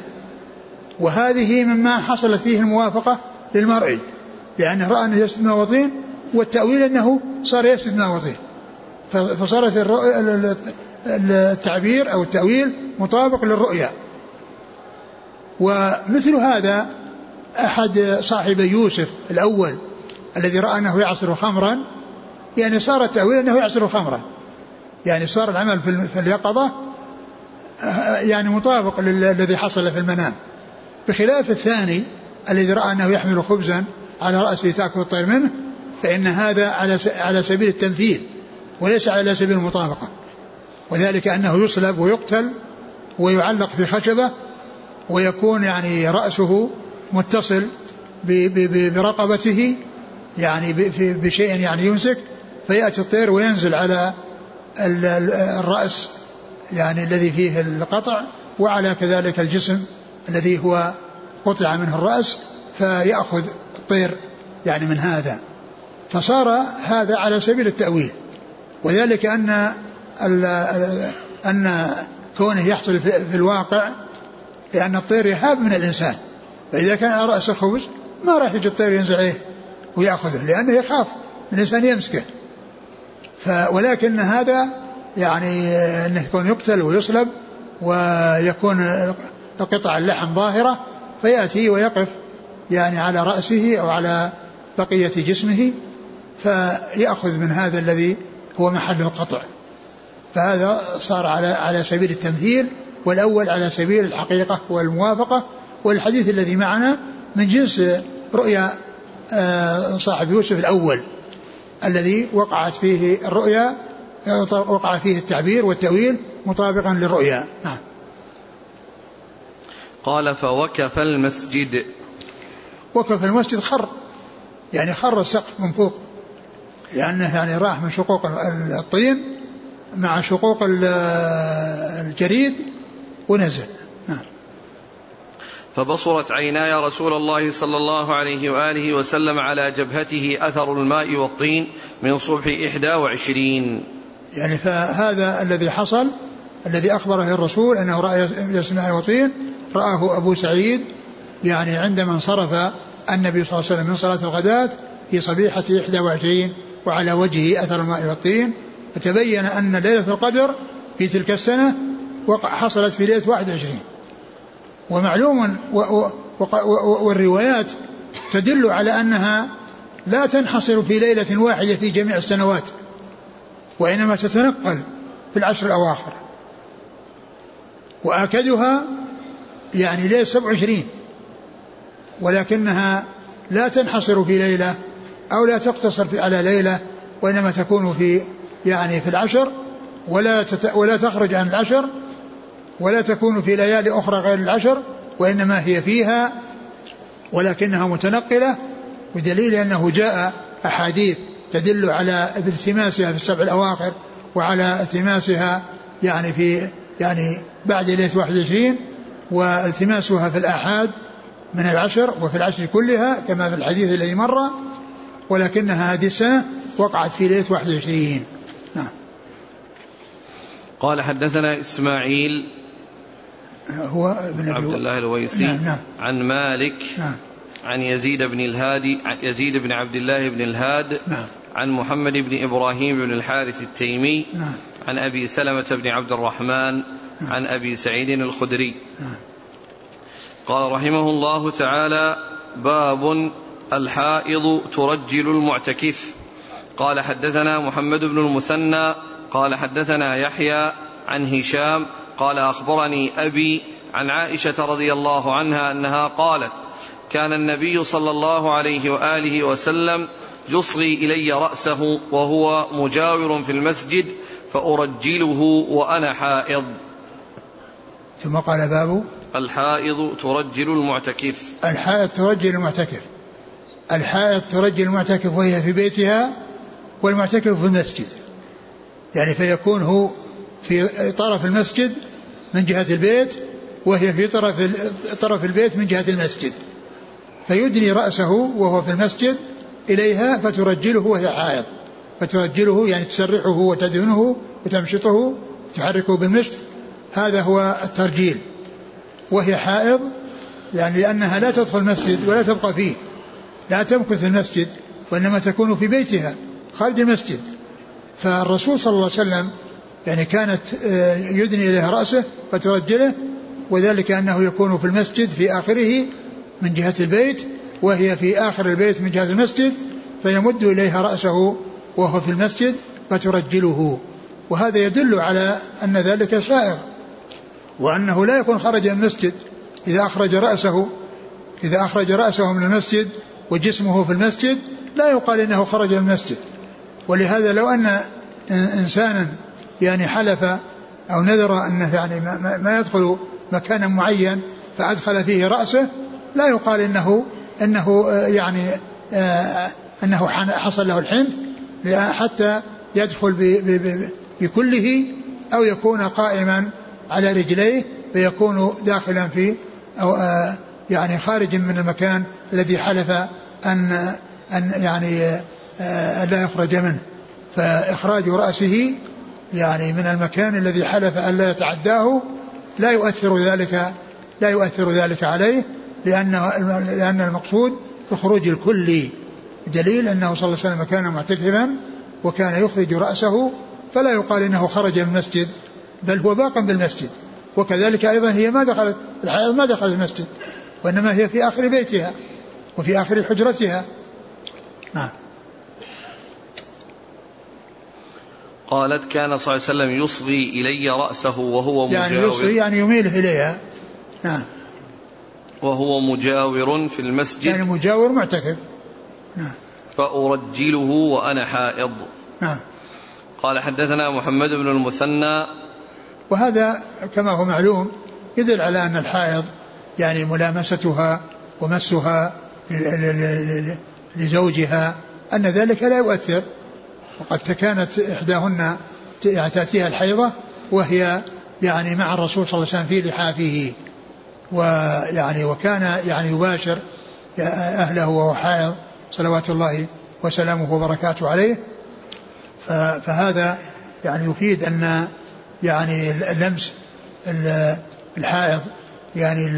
وهذه مما حصلت فيه الموافقة للمرء لأنه رأى أنه يسجد ماء وطين والتأويل أنه صار يسجد ماء وطين. فصارت التعبير أو التأويل مطابق للرؤيا. ومثل هذا أحد صاحبي يوسف الأول الذي رأى أنه يعصر خمرا يعني صار التأويل أنه يعصر خمرا. يعني صار العمل في اليقظة يعني مطابق للذي حصل في المنام. بخلاف الثاني الذي رأى أنه يحمل خبزا على رأسه تأكل الطير منه فإن هذا على على سبيل التمثيل وليس على سبيل المطابقة. وذلك أنه يصلب ويقتل ويعلق في خشبة ويكون يعني رأسه متصل برقبته يعني بشيء يعني يمسك فيأتي الطير وينزل على الرأس يعني الذي فيه القطع وعلى كذلك الجسم الذي هو قطع منه الرأس فيأخذ الطير يعني من هذا. فصار هذا على سبيل التأويل. وذلك أن أن كونه يحصل في الواقع لأن الطير يهاب من الإنسان. فإذا كان على رأس الخبز ما راح يجي الطير ينزل عليه ويأخذه لأنه يخاف الإنسان يمسكه. ف ولكن هذا يعني أنه يكون يقتل ويصلب ويكون قطع اللحم ظاهرة فيأتي ويقف يعني على رأسه أو على بقية جسمه فيأخذ من هذا الذي هو محل القطع. فهذا صار على على سبيل التمثيل والأول على سبيل الحقيقة والموافقة والحديث الذي معنا من جنس رؤيا آه، صاحب يوسف الأول الذي وقعت فيه الرؤيا وقع فيه التعبير والتأويل مطابقا للرؤيا. نعم. قال فوكف المسجد. وكف المسجد خر. يعني خر السقف من فوق. لأنه يعني راح من شقوق الطين مع شقوق الجريد ونزل. نعم. فبصرت عيناي رسول الله صلى الله عليه وآله وسلم على جبهته أثر الماء والطين من صبح إحدى وعشرين. يعني فهذا الذي حصل الذي أخبره الرسول أنه رأى يسمع وطين رآه أبو سعيد يعني عندما انصرف النبي صلى الله عليه وسلم من صلاة الغداة في صبيحة 21 وعلى وجهه أثر الماء والطين فتبين أن ليلة القدر في تلك السنة حصلت في ليلة 21 ومعلوم والروايات تدل على أنها لا تنحصر في ليلة واحدة في جميع السنوات. وإنما تتنقل في العشر الأواخر. وآكدها يعني ليلة 27 ولكنها لا تنحصر في ليلة أو لا تقتصر في على ليلة وإنما تكون في يعني في العشر ولا تت ولا تخرج عن العشر ولا تكون في ليالي أخرى غير العشر وإنما هي فيها ولكنها متنقلة بدليل أنه جاء أحاديث تدل على التماسها في السبع الأواخر وعلى التماسها يعني في يعني بعد ليلة 21 والتماسها في الآحاد من العشر وفي العشر كلها كما في الحديث الذي مر ولكنها هذه السنة وقعت في ليلة 21 نعم. قال حدثنا إسماعيل هو ابن عبد الله الويسي نعم نعم. عن مالك نعم. عن يزيد بن الهادي يزيد بن عبد الله بن الهاد نعم. عن محمد بن إبراهيم بن الحارث التيمي نعم. عن أبي سلمة بن عبد الرحمن عن أبي سعيد الخدري. نعم. قال رحمه الله تعالى باب الحائض ترجل المعتكف. قال حدثنا محمد بن المثنى قال حدثنا يحيى عن هشام قال أخبرني أبي عن عائشة رضي الله عنها أنها قالت كان النبي صلى الله عليه وآله وسلم يصغي إلي رأسه وهو مجاور في المسجد فأرجله وأنا حائض. ثم قال باب الحائض ترجل المعتكف. الحائض ترجل المعتكف. الحائض ترجل المعتكف وهي في بيتها والمعتكف في المسجد. يعني فيكون هو في طرف المسجد من جهة البيت وهي في طرف طرف البيت من جهة المسجد. فيدني رأسه وهو في المسجد إليها فترجله وهي حائض فترجله يعني تسرحه وتدهنه وتمشطه تحركه بالمشط. هذا هو الترجيل. وهي حائض يعني لأنها لا تدخل المسجد ولا تبقى فيه. لا تمكث المسجد وإنما تكون في بيتها خارج المسجد. فالرسول صلى الله عليه وسلم يعني كانت آه، يدني إليها رأسه فترجله وذلك أنه يكون في المسجد في آخره من جهة البيت وهي في آخر البيت من جهة المسجد فيمد إليها رأسه وهو في المسجد فترجله. وهذا يدل على أن ذلك سائر وأنه لا يكون خرج من المسجد إذا أخرج رأسه إذا أخرج رأسه من المسجد وجسمه في المسجد لا يقال إنه خرج من المسجد. ولهذا لو أن إنسانا يعني حلف أو نذر أنه يعني ما, يدخل مكانا معين فأدخل فيه رأسه لا يقال إنه إنه آه، يعني آه، أنه حصل له الحنث حتى يدخل بكله أو يكون قائما على رجليه فيكون داخلا في أو آه، يعني خارج من المكان الذي حلف أن أن يعني آه، لا يخرج منه. فإخراج رأسه يعني من المكان الذي حلف أن لا يتعداه لا يؤثر ذلك لا يؤثر ذلك عليه. لأن لأن المقصود الخروج الكلي دليل أنه صلى الله عليه وسلم كان معتكفا وكان يخرج رأسه فلا يقال إنه خرج من المسجد بل هو باق بالمسجد وكذلك أيضا هي ما دخلت الحائض ما دخلت المسجد وإنما هي في آخر بيتها وفي آخر حجرتها. نعم. قالت كان صلى الله عليه وسلم يصغي إلي رأسه وهو مجاور يعني يصغي يعني يميله إليها. نعم. وهو مجاور في المسجد. يعني مجاور معتكف نعم. فأرجله وأنا حائض. نعم. قال حدثنا محمد بن المثنى. وهذا كما هو معلوم يدل على أن الحائض يعني ملامستها ومسها لزوجها أن ذلك لا يؤثر. وقد كانت إحداهن يعني تأتيها الحيضة وهي يعني مع الرسول صلى الله عليه وسلم في لحافه. ويعني وكان يعني يباشر أهله وهو حائض صلوات الله وسلامه وبركاته عليه. فهذا يعني يفيد أن يعني لمس الحائض يعني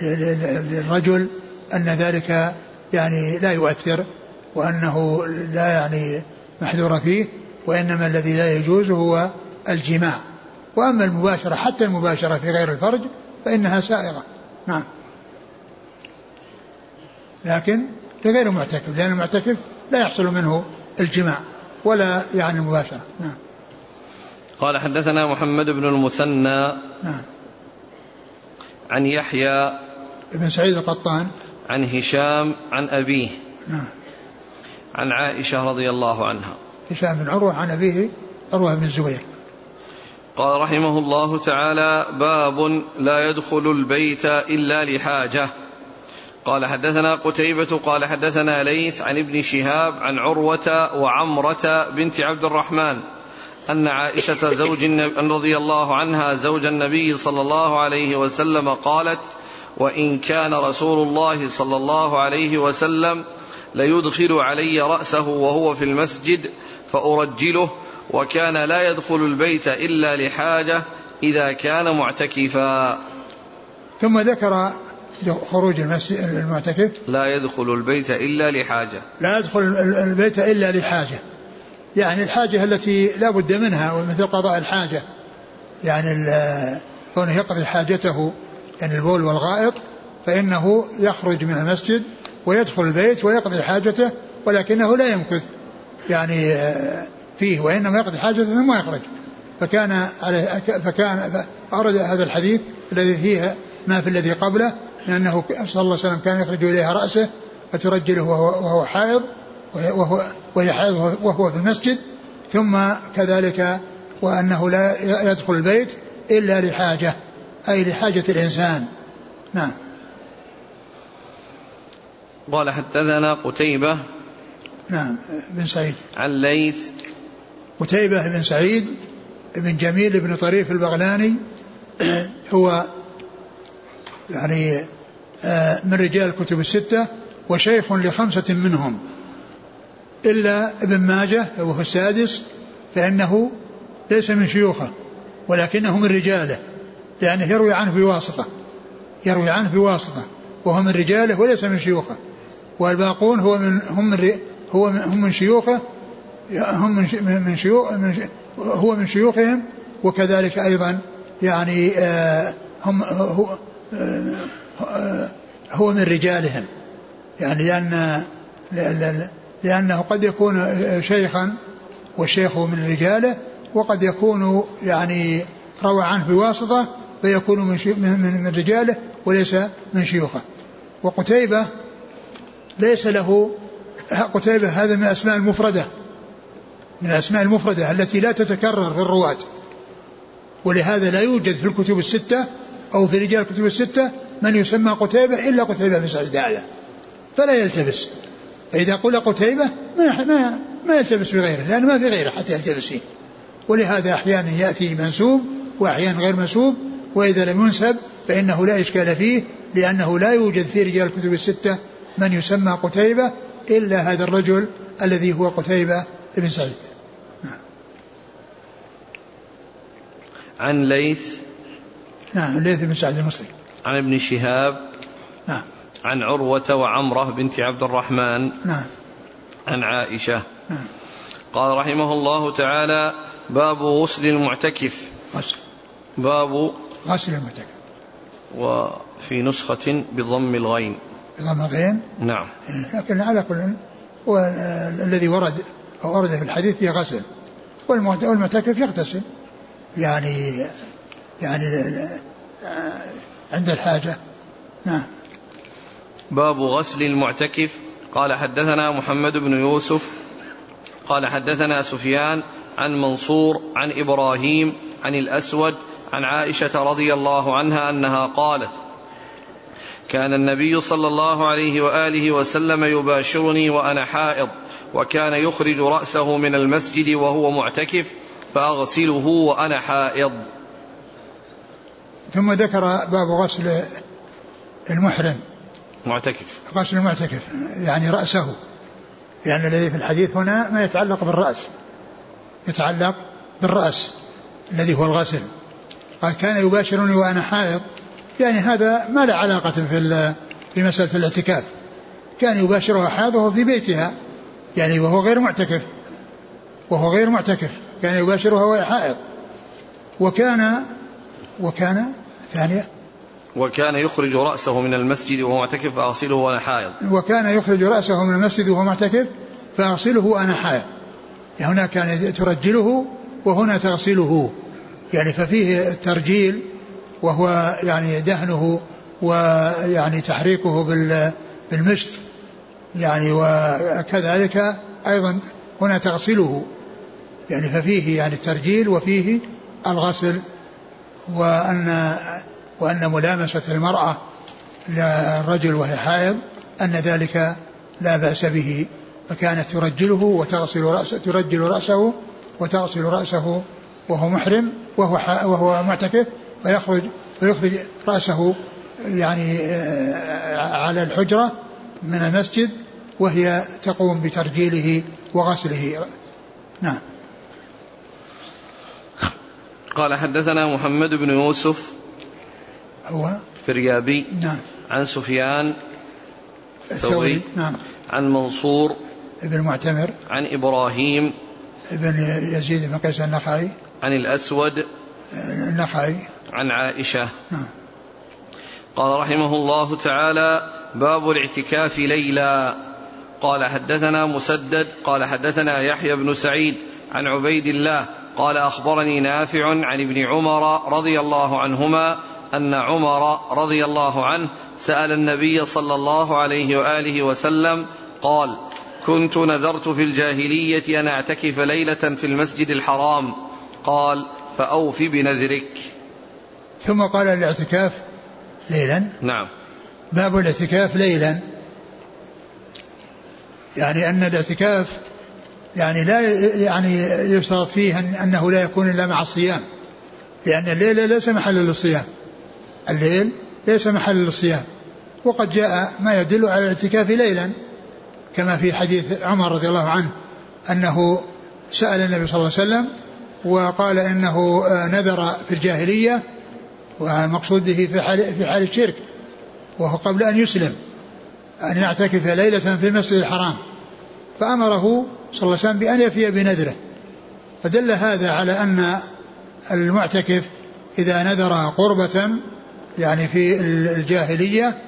للرجل أن ذلك يعني لا يؤثر وأنه لا يعني محذور فيه وإنما الذي لا يجوز هو الجماع. وأما المباشرة حتى المباشرة في غير الفرج فإنها سائغة نعم. لكن لغير المعتكف لأن المعتكف لا يحصل منه الجماع ولا يعني مباشرة. نعم. قال حدثنا محمد بن المثنى نعم. عن يحيى ابن سعيد القطان. عن هشام عن أبيه. نعم. عن عائشة رضي الله عنها. هشام بن عروة عن أبيه عروة بن الزبير. قال رحمه الله تعالى باب لا يدخل البيت إلا لحاجة. قال حدثنا قتيبة قال حدثنا ليث عن ابن شهاب عن عروة وعمرة بنت عبد الرحمن أن عائشة زوج رضي الله عنها زوج النبي صلى الله عليه وسلم قالت وإن كان رسول الله صلى الله عليه وسلم ليدخل علي رأسه وهو في المسجد فأرجله وكان لا يدخل البيت إلا لحاجة إذا كان معتكفا. ثم ذكر خروج المسجد المعتكف. لا يدخل البيت إلا لحاجة. لا يدخل البيت إلا لحاجة. يعني الحاجة التي لا بد منها ومثل قضاء الحاجة. يعني كونه يقضي حاجته يعني البول والغائط فإنه يخرج من المسجد ويدخل البيت ويقضي حاجته ولكنه لا يمكث. يعني فيه وإنما يقضي حاجته ثم يخرج. فكان عليه فكان أورد هذا الحديث الذي فيه ما في الذي قبله لأنه صلى الله عليه وسلم كان يخرج إليها رأسه فترجله وهو, وهو حائض وهو وهي حائض وهو في المسجد ثم كذلك وأنه لا يدخل البيت إلا لحاجة أي لحاجة الإنسان. نعم. قال حدثنا قتيبة نعم بن سعيد. عن ليث قتيبة بن سعيد بن جميل بن طريف البغلاني هو يعني آه، من رجال الكتب الستة وشيخ لخمسة منهم. إلا ابن ماجه وهو السادس فإنه ليس من شيوخه ولكنه من رجاله لأنه يروي عنه بواسطة يروي عنه بواسطة وهو من رجاله وليس من شيوخه. والباقون هو من هم من هو من هم من شيوخه هم من من شيوخ من هو من شيوخهم وكذلك أيضا يعني آه، هم هو آه، هو من رجالهم. يعني لأن لأنه قد يكون شيخا والشيخ من رجاله وقد يكون يعني روى عنه بواسطة فيكون من من من رجاله وليس من شيوخه. وقتيبة ليس له قتيبة هذا من الأسماء المفردة. من الأسماء المفردة التي لا تتكرر في الرواة. ولهذا لا يوجد في الكتب الستة أو في رجال الكتب الستة من يسمى قتيبة إلا قتيبة بن سعيد هذا فلا يلتبس. فإذا قل قتيبة ما ما ما يلتبس بغيره لأن ما في غيره حتى يلتبس فيه ولهذا أحيانا يأتي منسوب وأحيانا غير منسوب وإذا لم ينسب فإنه لا إشكال فيه لأنه لا يوجد في رجال الكتب الستة من يسمى قتيبة إلا هذا الرجل الذي هو قتيبة بن سعيد. عن ليث. نعم ليث بن سعد المصري. عن ابن شهاب. نعم. عن عروة وعمرة بنت عبد الرحمن. نعم. عن عائشة. نعم. قال رحمه الله تعالى باب غسل المعتكف. غسل. باب غسل المعتكف. وفي نسخة بضم الغين. بضم الغين؟ نعم. لكن على كل هو الذي ورد أو ورد في الحديث فيه غسل. والمعتكف يغتسل. يعني يعني عند الحاجة. نعم. باب غسل المعتكف. قال حدثنا محمد بن يوسف. قال حدثنا سفيان عن منصور عن إبراهيم عن الأسود عن عائشة رضي الله عنها أنها قالت كان النبي صلى الله عليه وآله وسلم يباشرني وأنا حائض وكان يخرج رأسه من المسجد وهو معتكف فأغسله وأنا حائض. ثم ذكر باب غسل المحرم. معتكف. غسل المعتكف يعني رأسه. لأن الذي في الحديث هنا ما يتعلق بالرأس. يتعلق بالرأس الذي هو الغسل. قال كان يباشرني وأنا حائض. يعني هذا ما له علاقة في في مسألة الاعتكاف. كان يباشرها حائض وهو في بيتها. يعني وهو غير معتكف. وهو غير معتكف. كان يباشرها وهو حائض. وكان وكان ثانية. وكان يخرج رأسه من المسجد وهو معتكف فأغسله وأنا حائض. وكان يخرج رأسه من المسجد وهو معتكف فأغسله وأنا حائض. يعني هناك يعني ترجله وهنا تغسله. يعني ففيه الترجيل وهو يعني دهنه ويعني تحريكه بالمشط. يعني وكذلك أيضا هنا تغسله. يعني ففيه يعني الترجيل وفيه الغسل وأن وأن ملامسة المرأة للرجل وهي حائض أن ذلك لا بأس به. فكانت ترجله وتغسل رأسه ترجل رأسه وتغسل رأسه وهو محرم وهو وهو معتكف فيخرج فيخرج رأسه يعني آه، على الحجرة من المسجد وهي تقوم بترجيله وغسله. نعم. قال حدثنا محمد بن يوسف هو؟ فريابي نعم. عن سفيان الثوري نعم. عن منصور ابن معتمر عن إبراهيم ابن يزيد بن قيس النخعي. عن الأسود النخعي. عن عائشة. نعم. قال رحمه الله تعالى باب الاعتكاف ليلا. قال حدثنا مسدد قال حدثنا يحيى بن سعيد عن عبيد الله قال أخبرني نافع عن ابن عمر رضي الله عنهما أن عمر رضي الله عنه سأل النبي صلى الله عليه وآله وسلم قال كنت نذرت في الجاهلية أن أعتكف ليلة في المسجد الحرام. قال فأوف بنذرك. ثم قال الاعتكاف ليلا؟ نعم. باب الاعتكاف ليلا. يعني أن الاعتكاف يعني لا يعني يشترط فيه أنه لا يكون إلا مع الصيام. لأن الليل ليس محل للصيام. الليل ليس محل للصيام. وقد جاء ما يدل على الاعتكاف ليلا كما في حديث عمر رضي الله عنه أنه سأل النبي صلى الله عليه وسلم وقال إنه نذر في الجاهلية والمقصود به في حال في حال الشرك وهو قبل أن يسلم أن يعتكف ليلة في المسجد الحرام. فأمره صلى الله عليه وسلم بأن يفي بنذره. فدل هذا على أن المعتكف إذا نذر قربة يعني في الجاهلية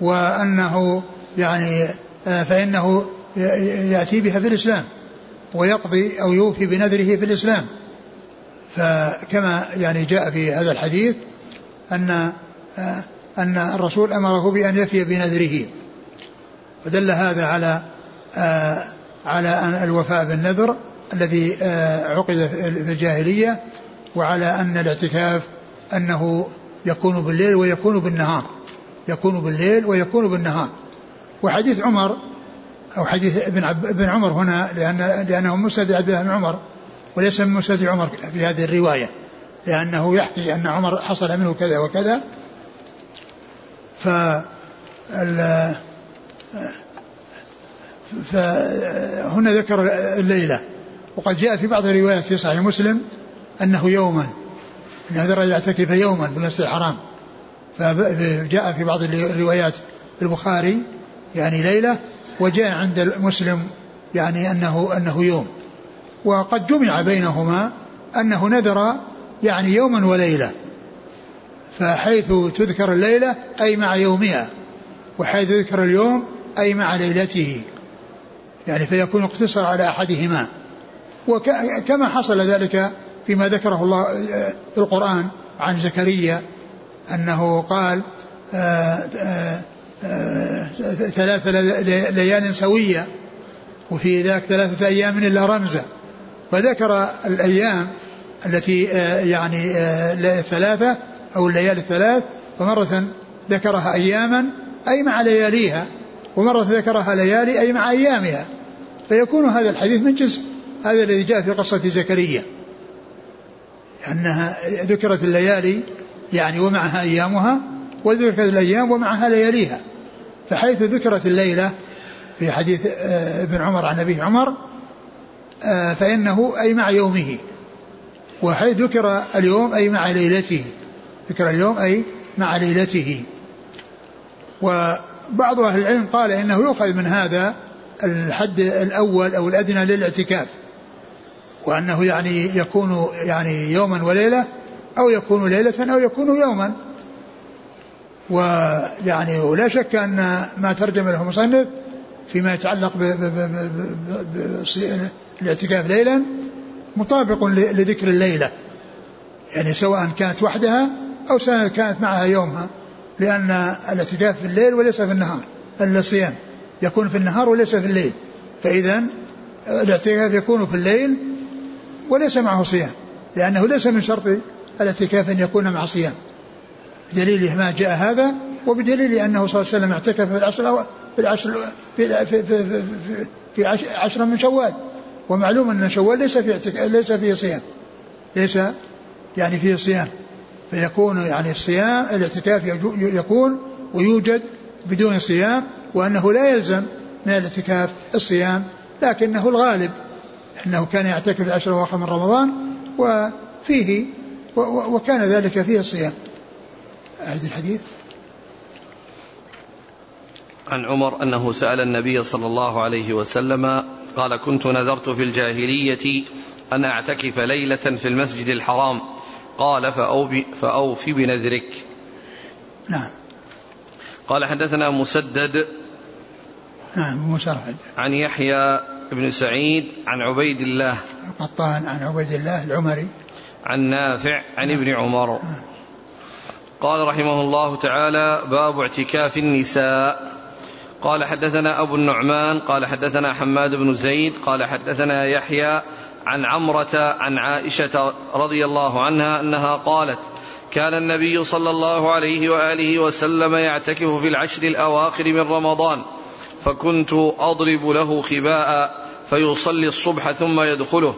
وأنه يعني آه، فإنه يأتي بها في الإسلام ويقضي أو يوفي بنذره في الإسلام. فكما يعني جاء في هذا الحديث أن أن الرسول أمره بأن يفي بنذره. ودل هذا على على الوفاء بالنذر الذي عقد في الجاهلية وعلى أن الاعتكاف أنه يكون بالليل ويكون بالنهار. يكون بالليل ويكون بالنهار. وحديث عمر أو حديث ابن, عب ابن عمر هنا لأن لأنه مسند عبد الله بن عمر وليس من مسند عمر في هذه الرواية لأنه يحكي أن عمر حصل منه كذا وكذا. ف فهنا ذكر الليلة. وقد جاء في بعض الروايات في صحيح مسلم أنه يوما أنه يعتكف يوما بالمسجد الحرام. فجاء في بعض الروايات في البخاري يعني ليلة وجاء عند مسلم يعني أنه أنه يوم. وقد جمع بينهما أنه نذر يعني يوما وليلة. فحيث تذكر الليلة أي مع يومها وحيث يذكر اليوم أي مع ليلته. يعني فيكون اقتصر على أحدهما. وكما حصل ذلك فيما ذكره الله في القرآن عن زكريا أنه قال آه، آه، آه، ثلاث ليال سوية وفي ذاك ثلاثة أيام إلا رمزا. فذكر الأيام التي آه، يعني آه، الثلاثة أو الليالي الثلاث ومرة ذكرها أياما أي مع لياليها. ومرة ذكرها ليالي أي مع أيامها. فيكون هذا الحديث من جزء هذا الذي جاء في قصة زكريا. أنها ذكرت الليالي يعني ومعها أيامها وذكرت الأيام ومعها لياليها. فحيث ذكرت الليلة في حديث آه، ابن عمر عن أبي عمر فإنه أي مع يومه. وحيث ذكر اليوم أي مع ليلته. ذكر اليوم أي مع ليلته. وبعض أهل العلم قال إنه يؤخذ من هذا الحد الأول أو الأدنى للاعتكاف وأنه يعني يكون يعني يوما وليلة أو يكون ليلة أو يكون يوما. ويعني ولا شك أن ما ترجم له المصنف فيما يتعلق بالاعتكاف ليلا مطابق لذكر الليلة يعني سواء كانت وحدها أو كانت معها يومها. لأن الاعتكاف في الليل وليس في النهار الصيام يكون في النهار وليس في الليل. فإذا الاعتكاف يكون في الليل وليس معه صيام لأنه ليس من شرط الاعتكاف أن يكون مع صيام. بدليل ما جاء هذا وبدليل أنه صلى الله عليه وسلم اعتكف في العشر في العشر في, في, في, في, في عشر من شوال. ومعلوم أن شوال ليس في ليس فيه صيام. ليس يعني فيه صيام. فيكون يعني الصيام الاعتكاف يكون ويوجد بدون صيام وأنه لا يلزم من الاعتكاف الصيام لكنه الغالب أنه كان يعتكف العشر الأواخر من رمضان وفيه وكان ذلك فيه الصيام. أعد الحديث. عن عمر أنه سأل النبي صلى الله عليه وسلم قال كنت نذرت في الجاهلية أن أعتكف ليلة في المسجد الحرام قال فأوف بنذرك. نعم. قال حدثنا مسدد نعم مسرحد. عن يحيى بن سعيد عن عبيد الله. القطان عن عبيد الله العمري. عن نافع عن ابن عمر. نعم. قال رحمه الله تعالى باب اعتكاف النساء. قال حدثنا أبو النعمان قال حدثنا حماد بن زيد قال حدثنا يحيى عن عمرة عن عائشة رضي الله عنها أنها قالت كان النبي صلى الله عليه وآله وسلم يعتكف في العشر الأواخر من رمضان فكنت أضرب له خباء فيصلي الصبح ثم يدخله.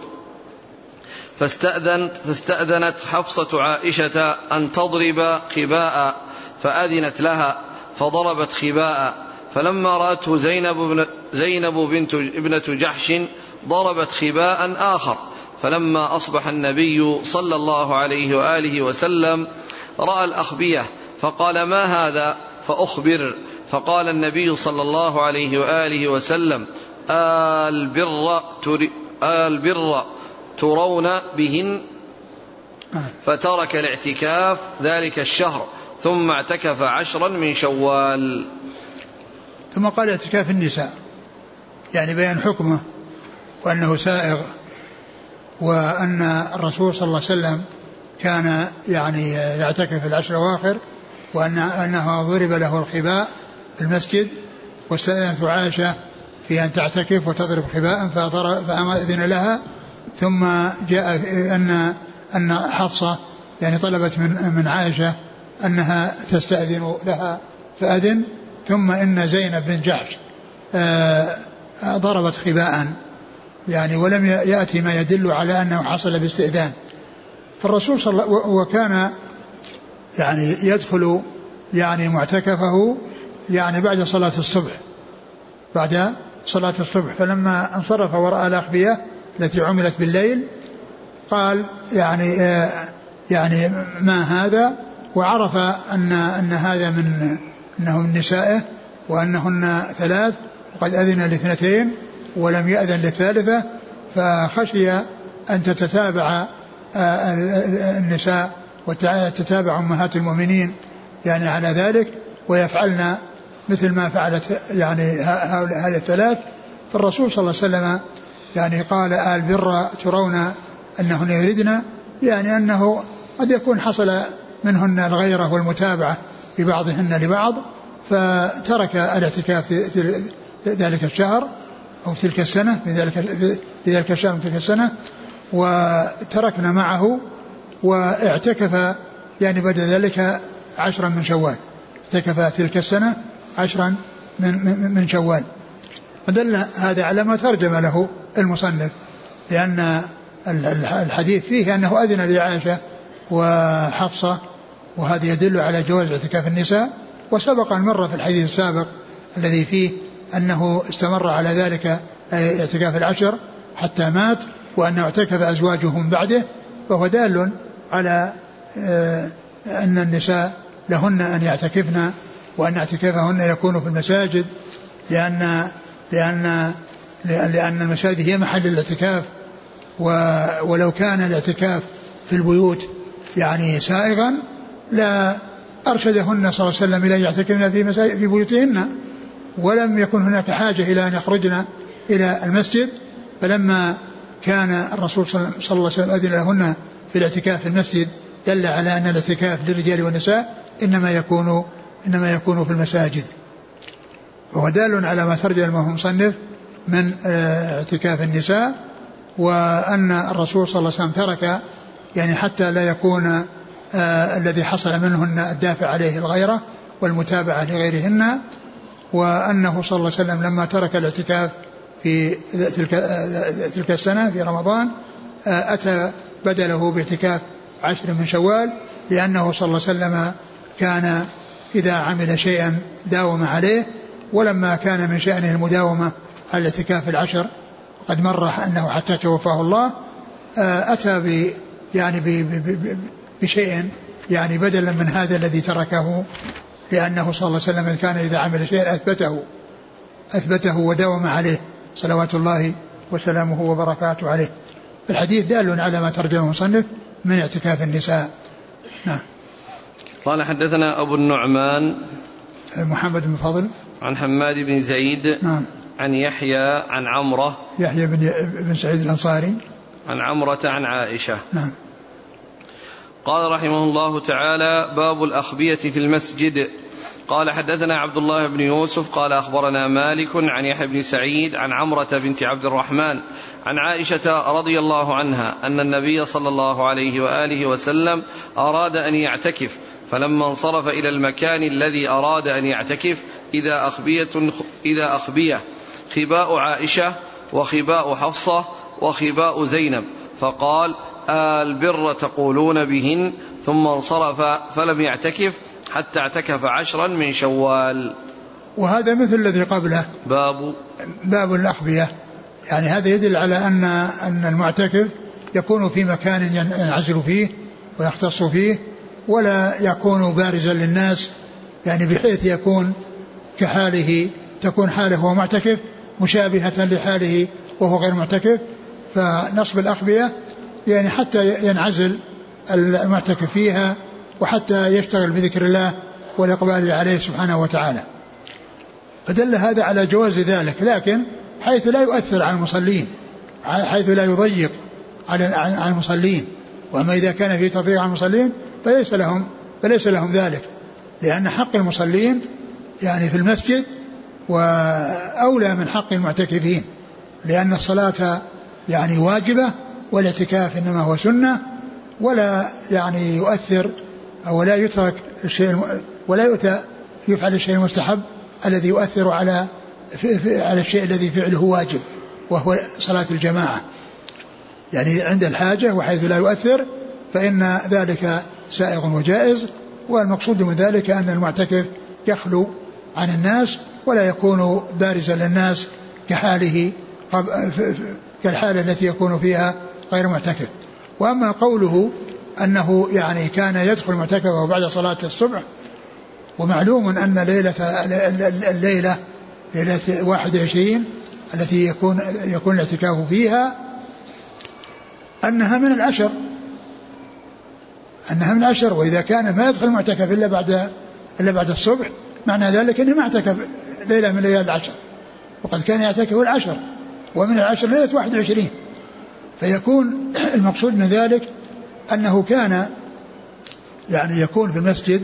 فاستأذنت فاستأذنت حفصة عائشة أن تضرب خباء فأذنت لها فضربت خباء. فلما رأته زينب, زينب بنت ابنة جحش ضربت خباء آخر. فلما أصبح النبي صلى الله عليه وآله وسلم رأى الأخبية فقال ما هذا؟ فأخبر. فقال النبي صلى الله عليه وآله وسلم البر البر ترون بهن؟ فترك الاعتكاف ذلك الشهر ثم اعتكف عشرا من شوال. ثم قال اعتكاف النساء. يعني بيان حكمه. وأنه سائغ وأن الرسول صلى الله عليه وسلم كان يعني يعتكف العشر الأواخر وأن أنه ضرب له الخباء في المسجد واستأذنت عائشة في أن تعتكف وتضرب خباء فأذن لها ثم جاء أن أن حفصة يعني طلبت من من عائشة أنها تستأذن لها فأذن ثم إن زينب بن جحش آه، ضربت خباء. يعني ولم يأتي ما يدل على أنه حصل باستئذان. فالرسول صلى وكان يعني يدخل يعني معتكفه يعني بعد صلاة الصبح. بعد صلاة الصبح. فلما انصرف ورأى الأخبية التي عملت بالليل قال يعني آه يعني ما هذا؟ وعرف أن أن هذا من أنه من نسائه وأنهن ثلاث وقد أذن لاثنتين ولم يأذن للثالثة فخشي أن تتتابع آه، النساء وتتابع أمهات المؤمنين يعني على ذلك ويفعلن مثل ما فعلت يعني هؤلاء الثلاث. فالرسول صلى الله عليه وسلم يعني قال آل بر ترون أنهن يردن يعني أنه قد يكون حصل منهن الغيرة والمتابعة لبعضهن لبعض فترك الاعتكاف في ذلك الشهر. أو تلك السنة في ذلك في ذلك الشهر تلك السنة وتركنا معه واعتكف يعني بعد ذلك عشرا من شوال. اعتكف تلك السنة عشرا من من, من شوال. ودل هذا على ما ترجم له المصنف لأن الحديث فيه أنه أذن لعائشة وحفصة وهذا يدل على جواز اعتكاف النساء وسبق أن مر في الحديث السابق الذي فيه أنه استمر على ذلك اعتكاف العشر حتى مات وأنه اعتكف أزواجه من بعده فهو دال على آه، أن النساء لهن أن يعتكفن وأن اعتكافهن يكون في المساجد لأن لأن لأن المساجد هي محل الاعتكاف ولو كان الاعتكاف في البيوت يعني سائغا لا أرشدهن صلى الله عليه وسلم إلى يعتكفن في في بيوتهن. ولم يكن هناك حاجة إلى أن يخرجن إلى المسجد فلما كان الرسول صلى الله عليه وسلم أذن لهن في الاعتكاف في المسجد دل على أن الاعتكاف للرجال والنساء إنما يكون إنما يكون في المساجد. وهو دال على ما ترجمه المصنف من آه، اعتكاف النساء وأن الرسول صلى الله عليه وسلم ترك يعني حتى لا يكون آه الذي حصل منهن الدافع عليه الغيرة والمتابعة لغيرهن وأنه صلى الله عليه وسلم لما ترك الاعتكاف في تلك, تلك السنة في رمضان آه أتى بدله باعتكاف عشر من شوال لأنه صلى الله عليه وسلم كان إذا عمل شيئا داوم عليه ولما كان من شأنه المداومة على الاعتكاف العشر قد مر أنه حتى توفاه الله آه، أتى ب يعني بشيء يعني بدلا من هذا الذي تركه لأنه صلى الله عليه وسلم كان إذا عمل شيئا أثبته أثبته وداوم عليه صلوات الله وسلامه وبركاته عليه. الحديث دال على ما ترجمه المصنف من اعتكاف النساء. نعم. قال حدثنا أبو النعمان محمد بن فضل. عن حماد بن زيد نعم. عن يحيى عن عمرة يحيى بن بن سعيد الأنصاري. عن عمرة عن عائشة. نعم. قال رحمه الله تعالى باب الأخبية في المسجد. قال حدثنا عبد الله بن يوسف قال أخبرنا مالك عن يحيى بن سعيد عن عمرة بنت عبد الرحمن عن عائشة رضي الله عنها أن النبي صلى الله عليه وآله وسلم أراد أن يعتكف فلما انصرف إلى المكان الذي أراد أن يعتكف إذا أخبية إذا أخبية خباء عائشة وخباء حفصة وخباء زينب فقال البر تقولون بهن ثم انصرف فلم يعتكف حتى اعتكف عشرا من شوال. وهذا مثل الذي قبله. باب. باب الأخبية يعني هذا يدل على أن أن المعتكف يكون في مكان ينعزل فيه ويختص فيه ولا يكون بارزا للناس يعني بحيث يكون كحاله تكون حاله وهو معتكف مشابهة لحاله وهو غير معتكف. فنصب الأخبية يعني حتى ينعزل المعتكف فيها وحتى يشتغل بذكر الله والإقبال عليه سبحانه وتعالى. فدل هذا على جواز ذلك لكن حيث لا يؤثر على المصلين حيث لا يضيق على المصلين. وأما إذا كان في تضييق على المصلين فليس لهم فليس لهم ذلك لأن حق المصلين يعني في المسجد وأولى من حق المعتكفين لأن الصلاة يعني واجبة والاعتكاف إنما هو سنة ولا يعني يؤثر أو لا يترك الشيء ولا يؤتى يفعل الشيء المستحب الذي يؤثر على على الشيء الذي فعله واجب وهو صلاة الجماعة. يعني عند الحاجة وحيث لا يؤثر فإن ذلك سائغ وجائز والمقصود من ذلك أن المعتكف يخلو عن الناس ولا يكون بارزا للناس كحاله كالحالة التي يكون فيها غير معتكف. وأما قوله أنه يعني كان يدخل معتكفه بعد صلاة الصبح ومعلوم أن ليلة الليلة ليلة 21 التي يكون يكون الاعتكاف فيها أنها من العشر. أنها من العشر وإذا كان ما يدخل المعتكف إلا بعد إلا بعد الصبح معنى ذلك أنه ما اعتكف ليلة من ليالي العشر. وقد كان يعتكف العشر ومن العشر ليلة 21 فيكون المقصود من ذلك أنه كان يعني يكون في المسجد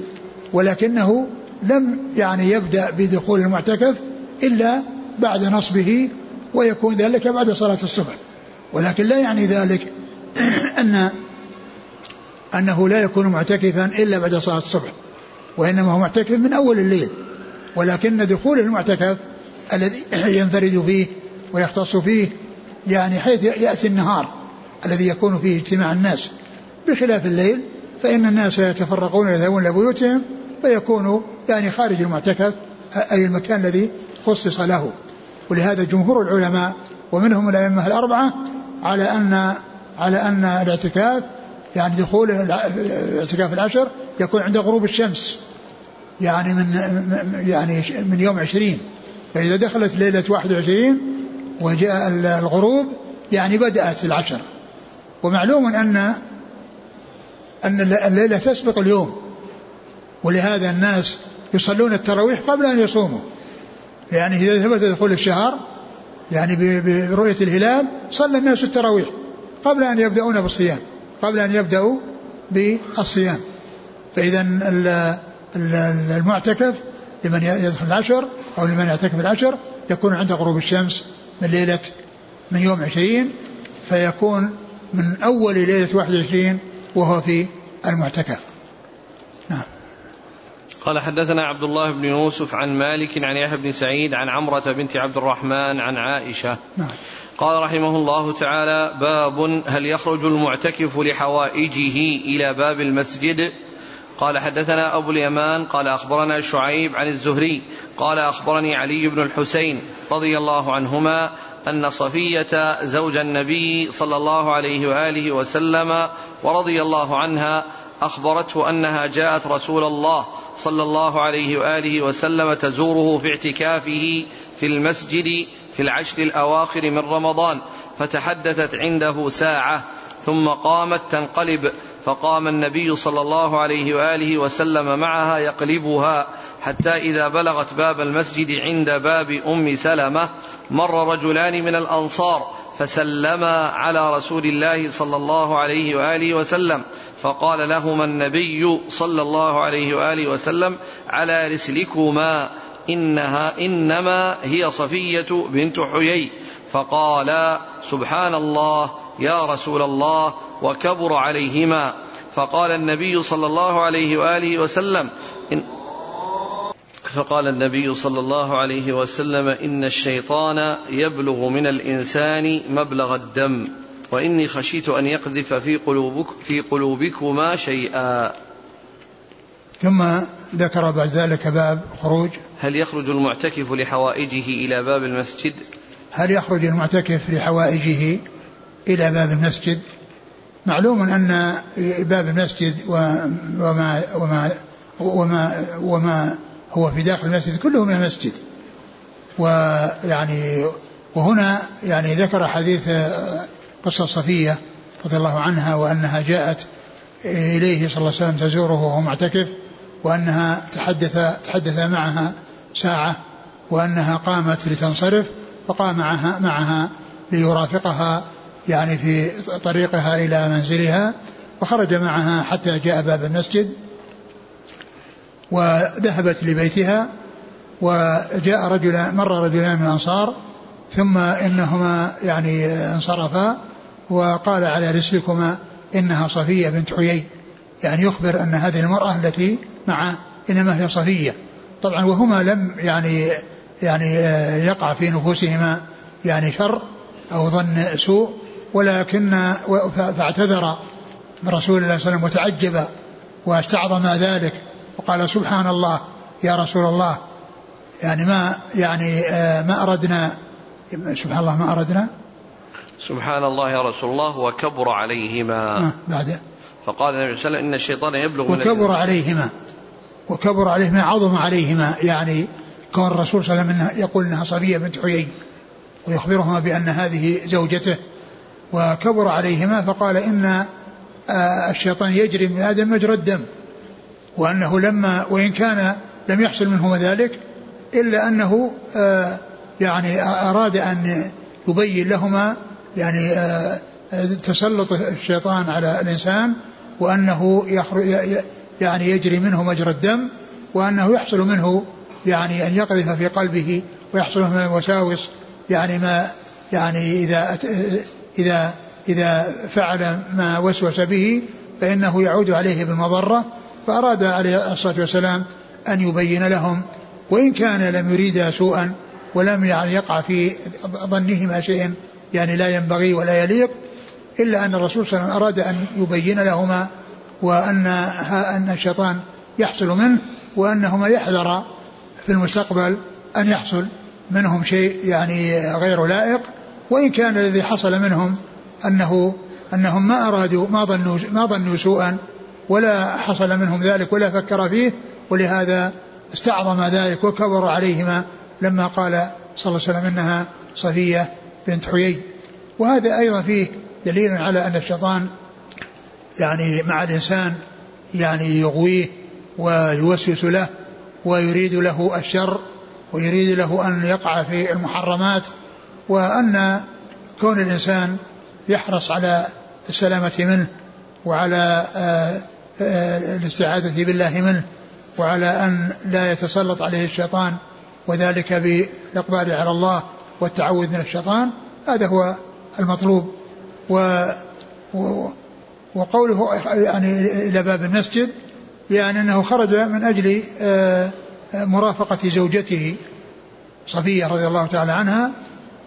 ولكنه لم يعني يبدأ بدخول المعتكف إلا بعد نصبه ويكون ذلك بعد صلاة الصبح. ولكن لا يعني ذلك أن أنه لا يكون معتكفا إلا بعد صلاة الصبح وإنما هو معتكف من أول الليل. ولكن دخول المعتكف الذي ينفرد فيه ويختص فيه يعني حيث يأتي النهار الذي يكون فيه اجتماع الناس بخلاف الليل فإن الناس يتفرقون ويذهبون إلى بيوتهم فيكون يعني خارج المعتكف أي المكان الذي خصص له. ولهذا جمهور العلماء ومنهم الأئمة الأربعة على أن على أن الاعتكاف يعني دخول الاعتكاف العشر يكون عند غروب الشمس يعني من يعني من يوم عشرين. فإذا دخلت ليلة واحد وعشرين وجاء الغروب يعني بدأت العشر. ومعلوم أن أن الليلة تسبق اليوم. ولهذا الناس يصلون التراويح قبل أن يصوموا. لأنه إذا ثبت دخول الشهر يعني برؤية الهلال صلى الناس التراويح قبل أن يبدأون بالصيام قبل أن يبدأوا بالصيام. فإذا المعتكف لمن يدخل العشر أو لمن يعتكف العشر يكون عند غروب الشمس من ليلة من يوم عشرين فيكون من أول ليلة واحد وعشرين وهو في المعتكف. نعم. قال حدثنا عبد الله بن يوسف عن مالك عن يحيى بن سعيد عن عمرة بنت عبد الرحمن عن عائشة. نعم. قال رحمه الله تعالى باب هل يخرج المعتكف لحوائجه إلى باب المسجد؟ قال حدثنا أبو اليمان قال أخبرنا شعيب عن الزهري قال أخبرني علي بن الحسين رضي الله عنهما أن صفية زوج النبي صلى الله عليه وآله وسلم ورضي الله عنها أخبرته أنها جاءت رسول الله صلى الله عليه وآله وسلم تزوره في اعتكافه في المسجد في العشر الأواخر من رمضان فتحدثت عنده ساعة ثم قامت تنقلب فقام النبي صلى الله عليه وآله وسلم معها يقلبها حتى إذا بلغت باب المسجد عند باب أم سلمة مر رجلان من الأنصار فسلما على رسول الله صلى الله عليه وآله وسلم فقال لهما النبي صلى الله عليه وآله وسلم على رسلكما إنها إنما هي صفية بنت حيي فقال سبحان الله يا رسول الله وكبر عليهما. فقال النبي صلى الله عليه وآله وسلم إن فقال النبي صلى الله عليه وسلم إن الشيطان يبلغ من الإنسان مبلغ الدم وإني خشيت أن يقذف في قلوبك في قلوبكما شيئا. ثم ذكر بعد ذلك باب خروج. هل يخرج المعتكف لحوائجه إلى باب المسجد؟ هل يخرج المعتكف لحوائجه؟ إلى باب المسجد. معلوم أن باب المسجد وما وما وما وما هو في داخل المسجد كله من المسجد. ويعني وهنا يعني ذكر حديث قصة صفية رضي الله عنها وأنها جاءت إليه صلى الله عليه وسلم تزوره وهو معتكف وأنها تحدث تحدث معها ساعة وأنها قامت لتنصرف فقام معها معها ليرافقها يعني في طريقها إلى منزلها وخرج معها حتى جاء باب المسجد وذهبت لبيتها وجاء رجل مر رجلان من الأنصار ثم إنهما يعني انصرفا وقال على رسلكما إنها صفية بنت حيي يعني يخبر أن هذه المرأة التي معه إنما هي صفية. طبعا وهما لم يعني يعني يقع في نفوسهما يعني شر أو ظن سوء ولكن فاعتذر من رسول الله صلى الله عليه وسلم وتعجب واستعظم ذلك وقال سبحان الله يا رسول الله. يعني ما يعني آه، ما أردنا سبحان الله ما أردنا. سبحان الله يا رسول الله وكبر عليهما. آه بعد. فقال النبي صلى الله عليه وسلم إن الشيطان يبلغ وكبر عليهما. وكبر عليهما عظم عليهما. يعني كون الرسول صلى الله عليه وسلم يقول إنها صبية بنت حيي ويخبرهما بأن هذه زوجته وكبر عليهما فقال إن آه، الشيطان يجري من آدم مجرى الدم وأنه لما وإن كان لم يحصل منهما ذلك إلا أنه آه، يعني أراد أن يبين لهما يعني آه، تسلط الشيطان على الإنسان وأنه يعني يجري منه مجرى الدم وأنه يحصل منه يعني أن يقذف في قلبه ويحصل من الوساوس يعني ما يعني إذا إذا إذا فعل ما وسوس به فإنه يعود عليه بالمضرة فأراد عليه الصلاة والسلام أن يبين لهم وإن كان لم يريد سوءا ولم يعني يقع في ظنهما شيء يعني لا ينبغي ولا يليق إلا أن الرسول صلى الله عليه وسلم أراد أن يبين لهما وأن أن الشيطان يحصل منه وأنهما يحذر في المستقبل أن يحصل منهم شيء يعني غير لائق وإن كان الذي حصل منهم أنه أنهم ما أرادوا ما ظنوا ما ظنوا سوءا ولا حصل منهم ذلك ولا فكر فيه ولهذا استعظم ذلك وكبر عليهما لما قال صلى الله عليه وسلم إنها صفية بنت حيي. وهذا أيضا فيه دليل على أن الشيطان يعني مع الإنسان يعني يغويه ويوسوس له ويريد له الشر ويريد له أن يقع في المحرمات وأن كون الإنسان يحرص على السلامة منه وعلى آه، آه، الاستعاذة بالله منه وعلى أن لا يتسلط عليه الشيطان وذلك بالإقبال على الله والتعوذ من الشيطان هذا هو المطلوب. و وقوله يعني إلى باب المسجد يعني أنه خرج من أجل آه، مرافقة زوجته صفية رضي الله تعالى عنها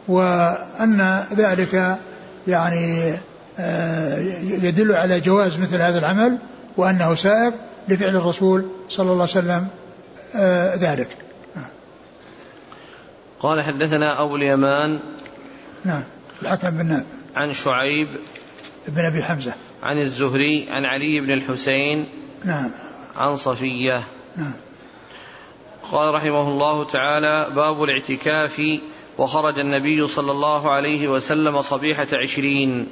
وأن ذلك يعني آه، يدل على جواز مثل هذا العمل وأنه سائر لفعل الرسول صلى الله عليه وسلم آه، ذلك. قال حدثنا أبو اليمان نعم الحكم بن نافع عن شعيب بن أبي حمزة. عن الزهري عن علي بن الحسين نعم. عن صفية. نعم. قال رحمه الله تعالى باب الاعتكاف وخرج النبي صلى الله عليه وسلم صبيحة عشرين.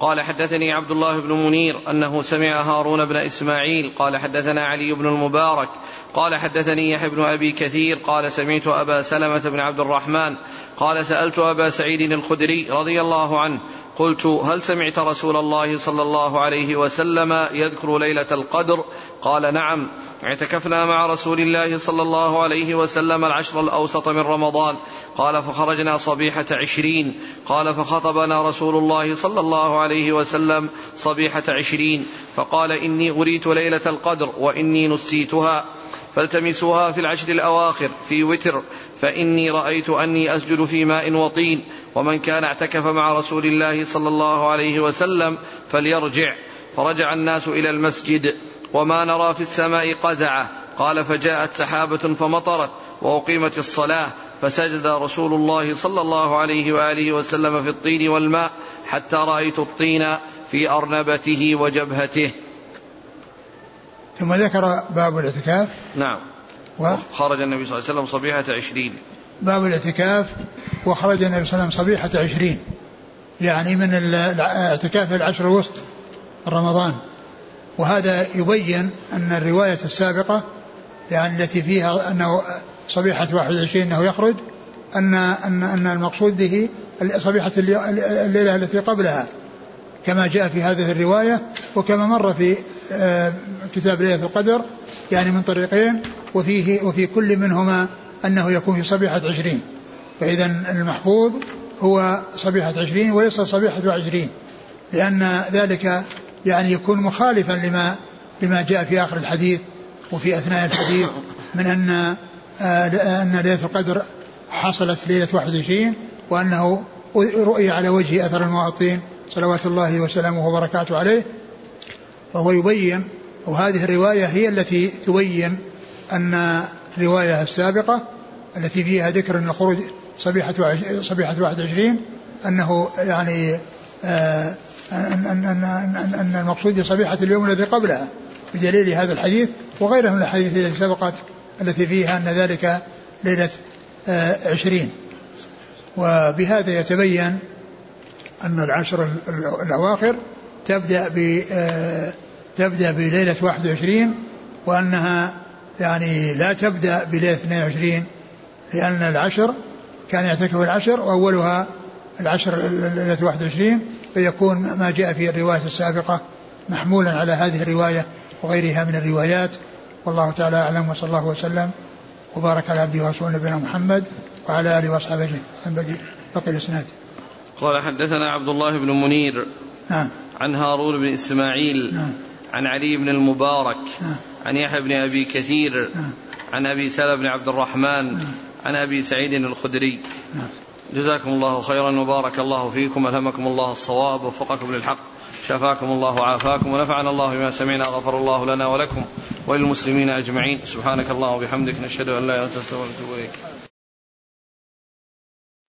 قال حدثني عبد الله بن منير أنه سمع هارون بن إسماعيل. قال حدثنا علي بن المبارك. قال حدثني يحيى بن أبي كثير. قال سمعت أبا سلمة بن عبد الرحمن. قال سألت أبا سعيد الخدري رضي الله عنه قلت هل سمعت رسول الله صلى الله عليه وسلم يذكر ليلة القدر؟ قال نعم. اعتكفنا مع رسول الله صلى الله عليه وسلم العشر الأوسط من رمضان. قال فخرجنا صبيحة عشرين. قال فخطبنا رسول الله صلى الله عليه وسلم صبيحة عشرين. فقال إني أريت ليلة القدر وإني نسيتها. فالتمسوها في العشر الأواخر في وتر فإني رأيت أني أسجد في ماء وطين ومن كان اعتكف مع رسول الله صلى الله عليه وسلم فليرجع. فرجع الناس إلى المسجد وما نرى في السماء قزعة. قال فجاءت سحابة فمطرت وأقيمت الصلاة فسجد رسول الله صلى الله عليه وآله وسلم في الطين والماء حتى رأيت الطين في أرنبته وجبهته. ثم ذكر باب الاعتكاف نعم. و خرج النبي صلى الله عليه وسلم صبيحة عشرين. باب الاعتكاف وخرج النبي صلى الله عليه وسلم صبيحة عشرين. يعني من الاعتكاف العشر الوسط رمضان. وهذا يبين أن الرواية السابقة يعني التي فيها أنه صبيحة 21 أنه يخرج أن أن أن المقصود به صبيحة الليلة التي قبلها. كما جاء في هذه الرواية وكما مر في كتاب ليلة القدر يعني من طريقين وفيه وفي كل منهما أنه يكون في صبيحة عشرين. فإذا المحفوظ هو صبيحة عشرين وليس صبيحة عشرين لأن ذلك يعني يكون مخالفا لما لما جاء في آخر الحديث وفي أثناء الحديث من أن آه، أن ليلة القدر حصلت ليلة 21 وأنه رؤي على وجه أثر المعطين صلوات الله وسلامه وبركاته عليه. وهو يبين وهذه الرواية هي التي تبين أن الرواية السابقة التي فيها ذكر أن الخروج صبيحة صبيحة 21 أنه يعني آه أن, أن, أن, أن, المقصود بصبيحة اليوم الذي قبلها بدليل هذا الحديث وغيره من الحديث التي سبقت التي فيها أن ذلك ليلة آه، عشرين. وبهذا يتبين أن العشر الأواخر تبدأ ب آه، تبدأ بليلة 21 وأنها يعني لا تبدأ بليلة 22 لأن العشر كان يعتكف العشر وأولها العشر ليلة 21 فيكون ما جاء في الرواية السابقة محمولا على هذه الرواية وغيرها من الروايات. والله تعالى أعلم وصلى الله وسلم وبارك على عبده ورسوله نبينا محمد وعلى آله وأصحابه أجمعين. بقي الإسناد. قال حدثنا عبد الله بن منير. نعم. عن هارون بن إسماعيل نعم. عن علي بن المبارك نعم. عن يحيى بن أبي كثير نعم. عن أبي سلمة بن عبد الرحمن نعم. عن أبي سعيد الخدري. نعم. جزاكم الله خيرا وبارك الله فيكم ألهمكم الله الصواب ووفقكم للحق شفاكم الله وعافاكم ونفعنا الله بما سمعنا غفر الله لنا ولكم وللمسلمين أجمعين. سبحانك اللهم وبحمدك نشهد أن لا إله إلا أنت نستغفرك ونتوب إليك.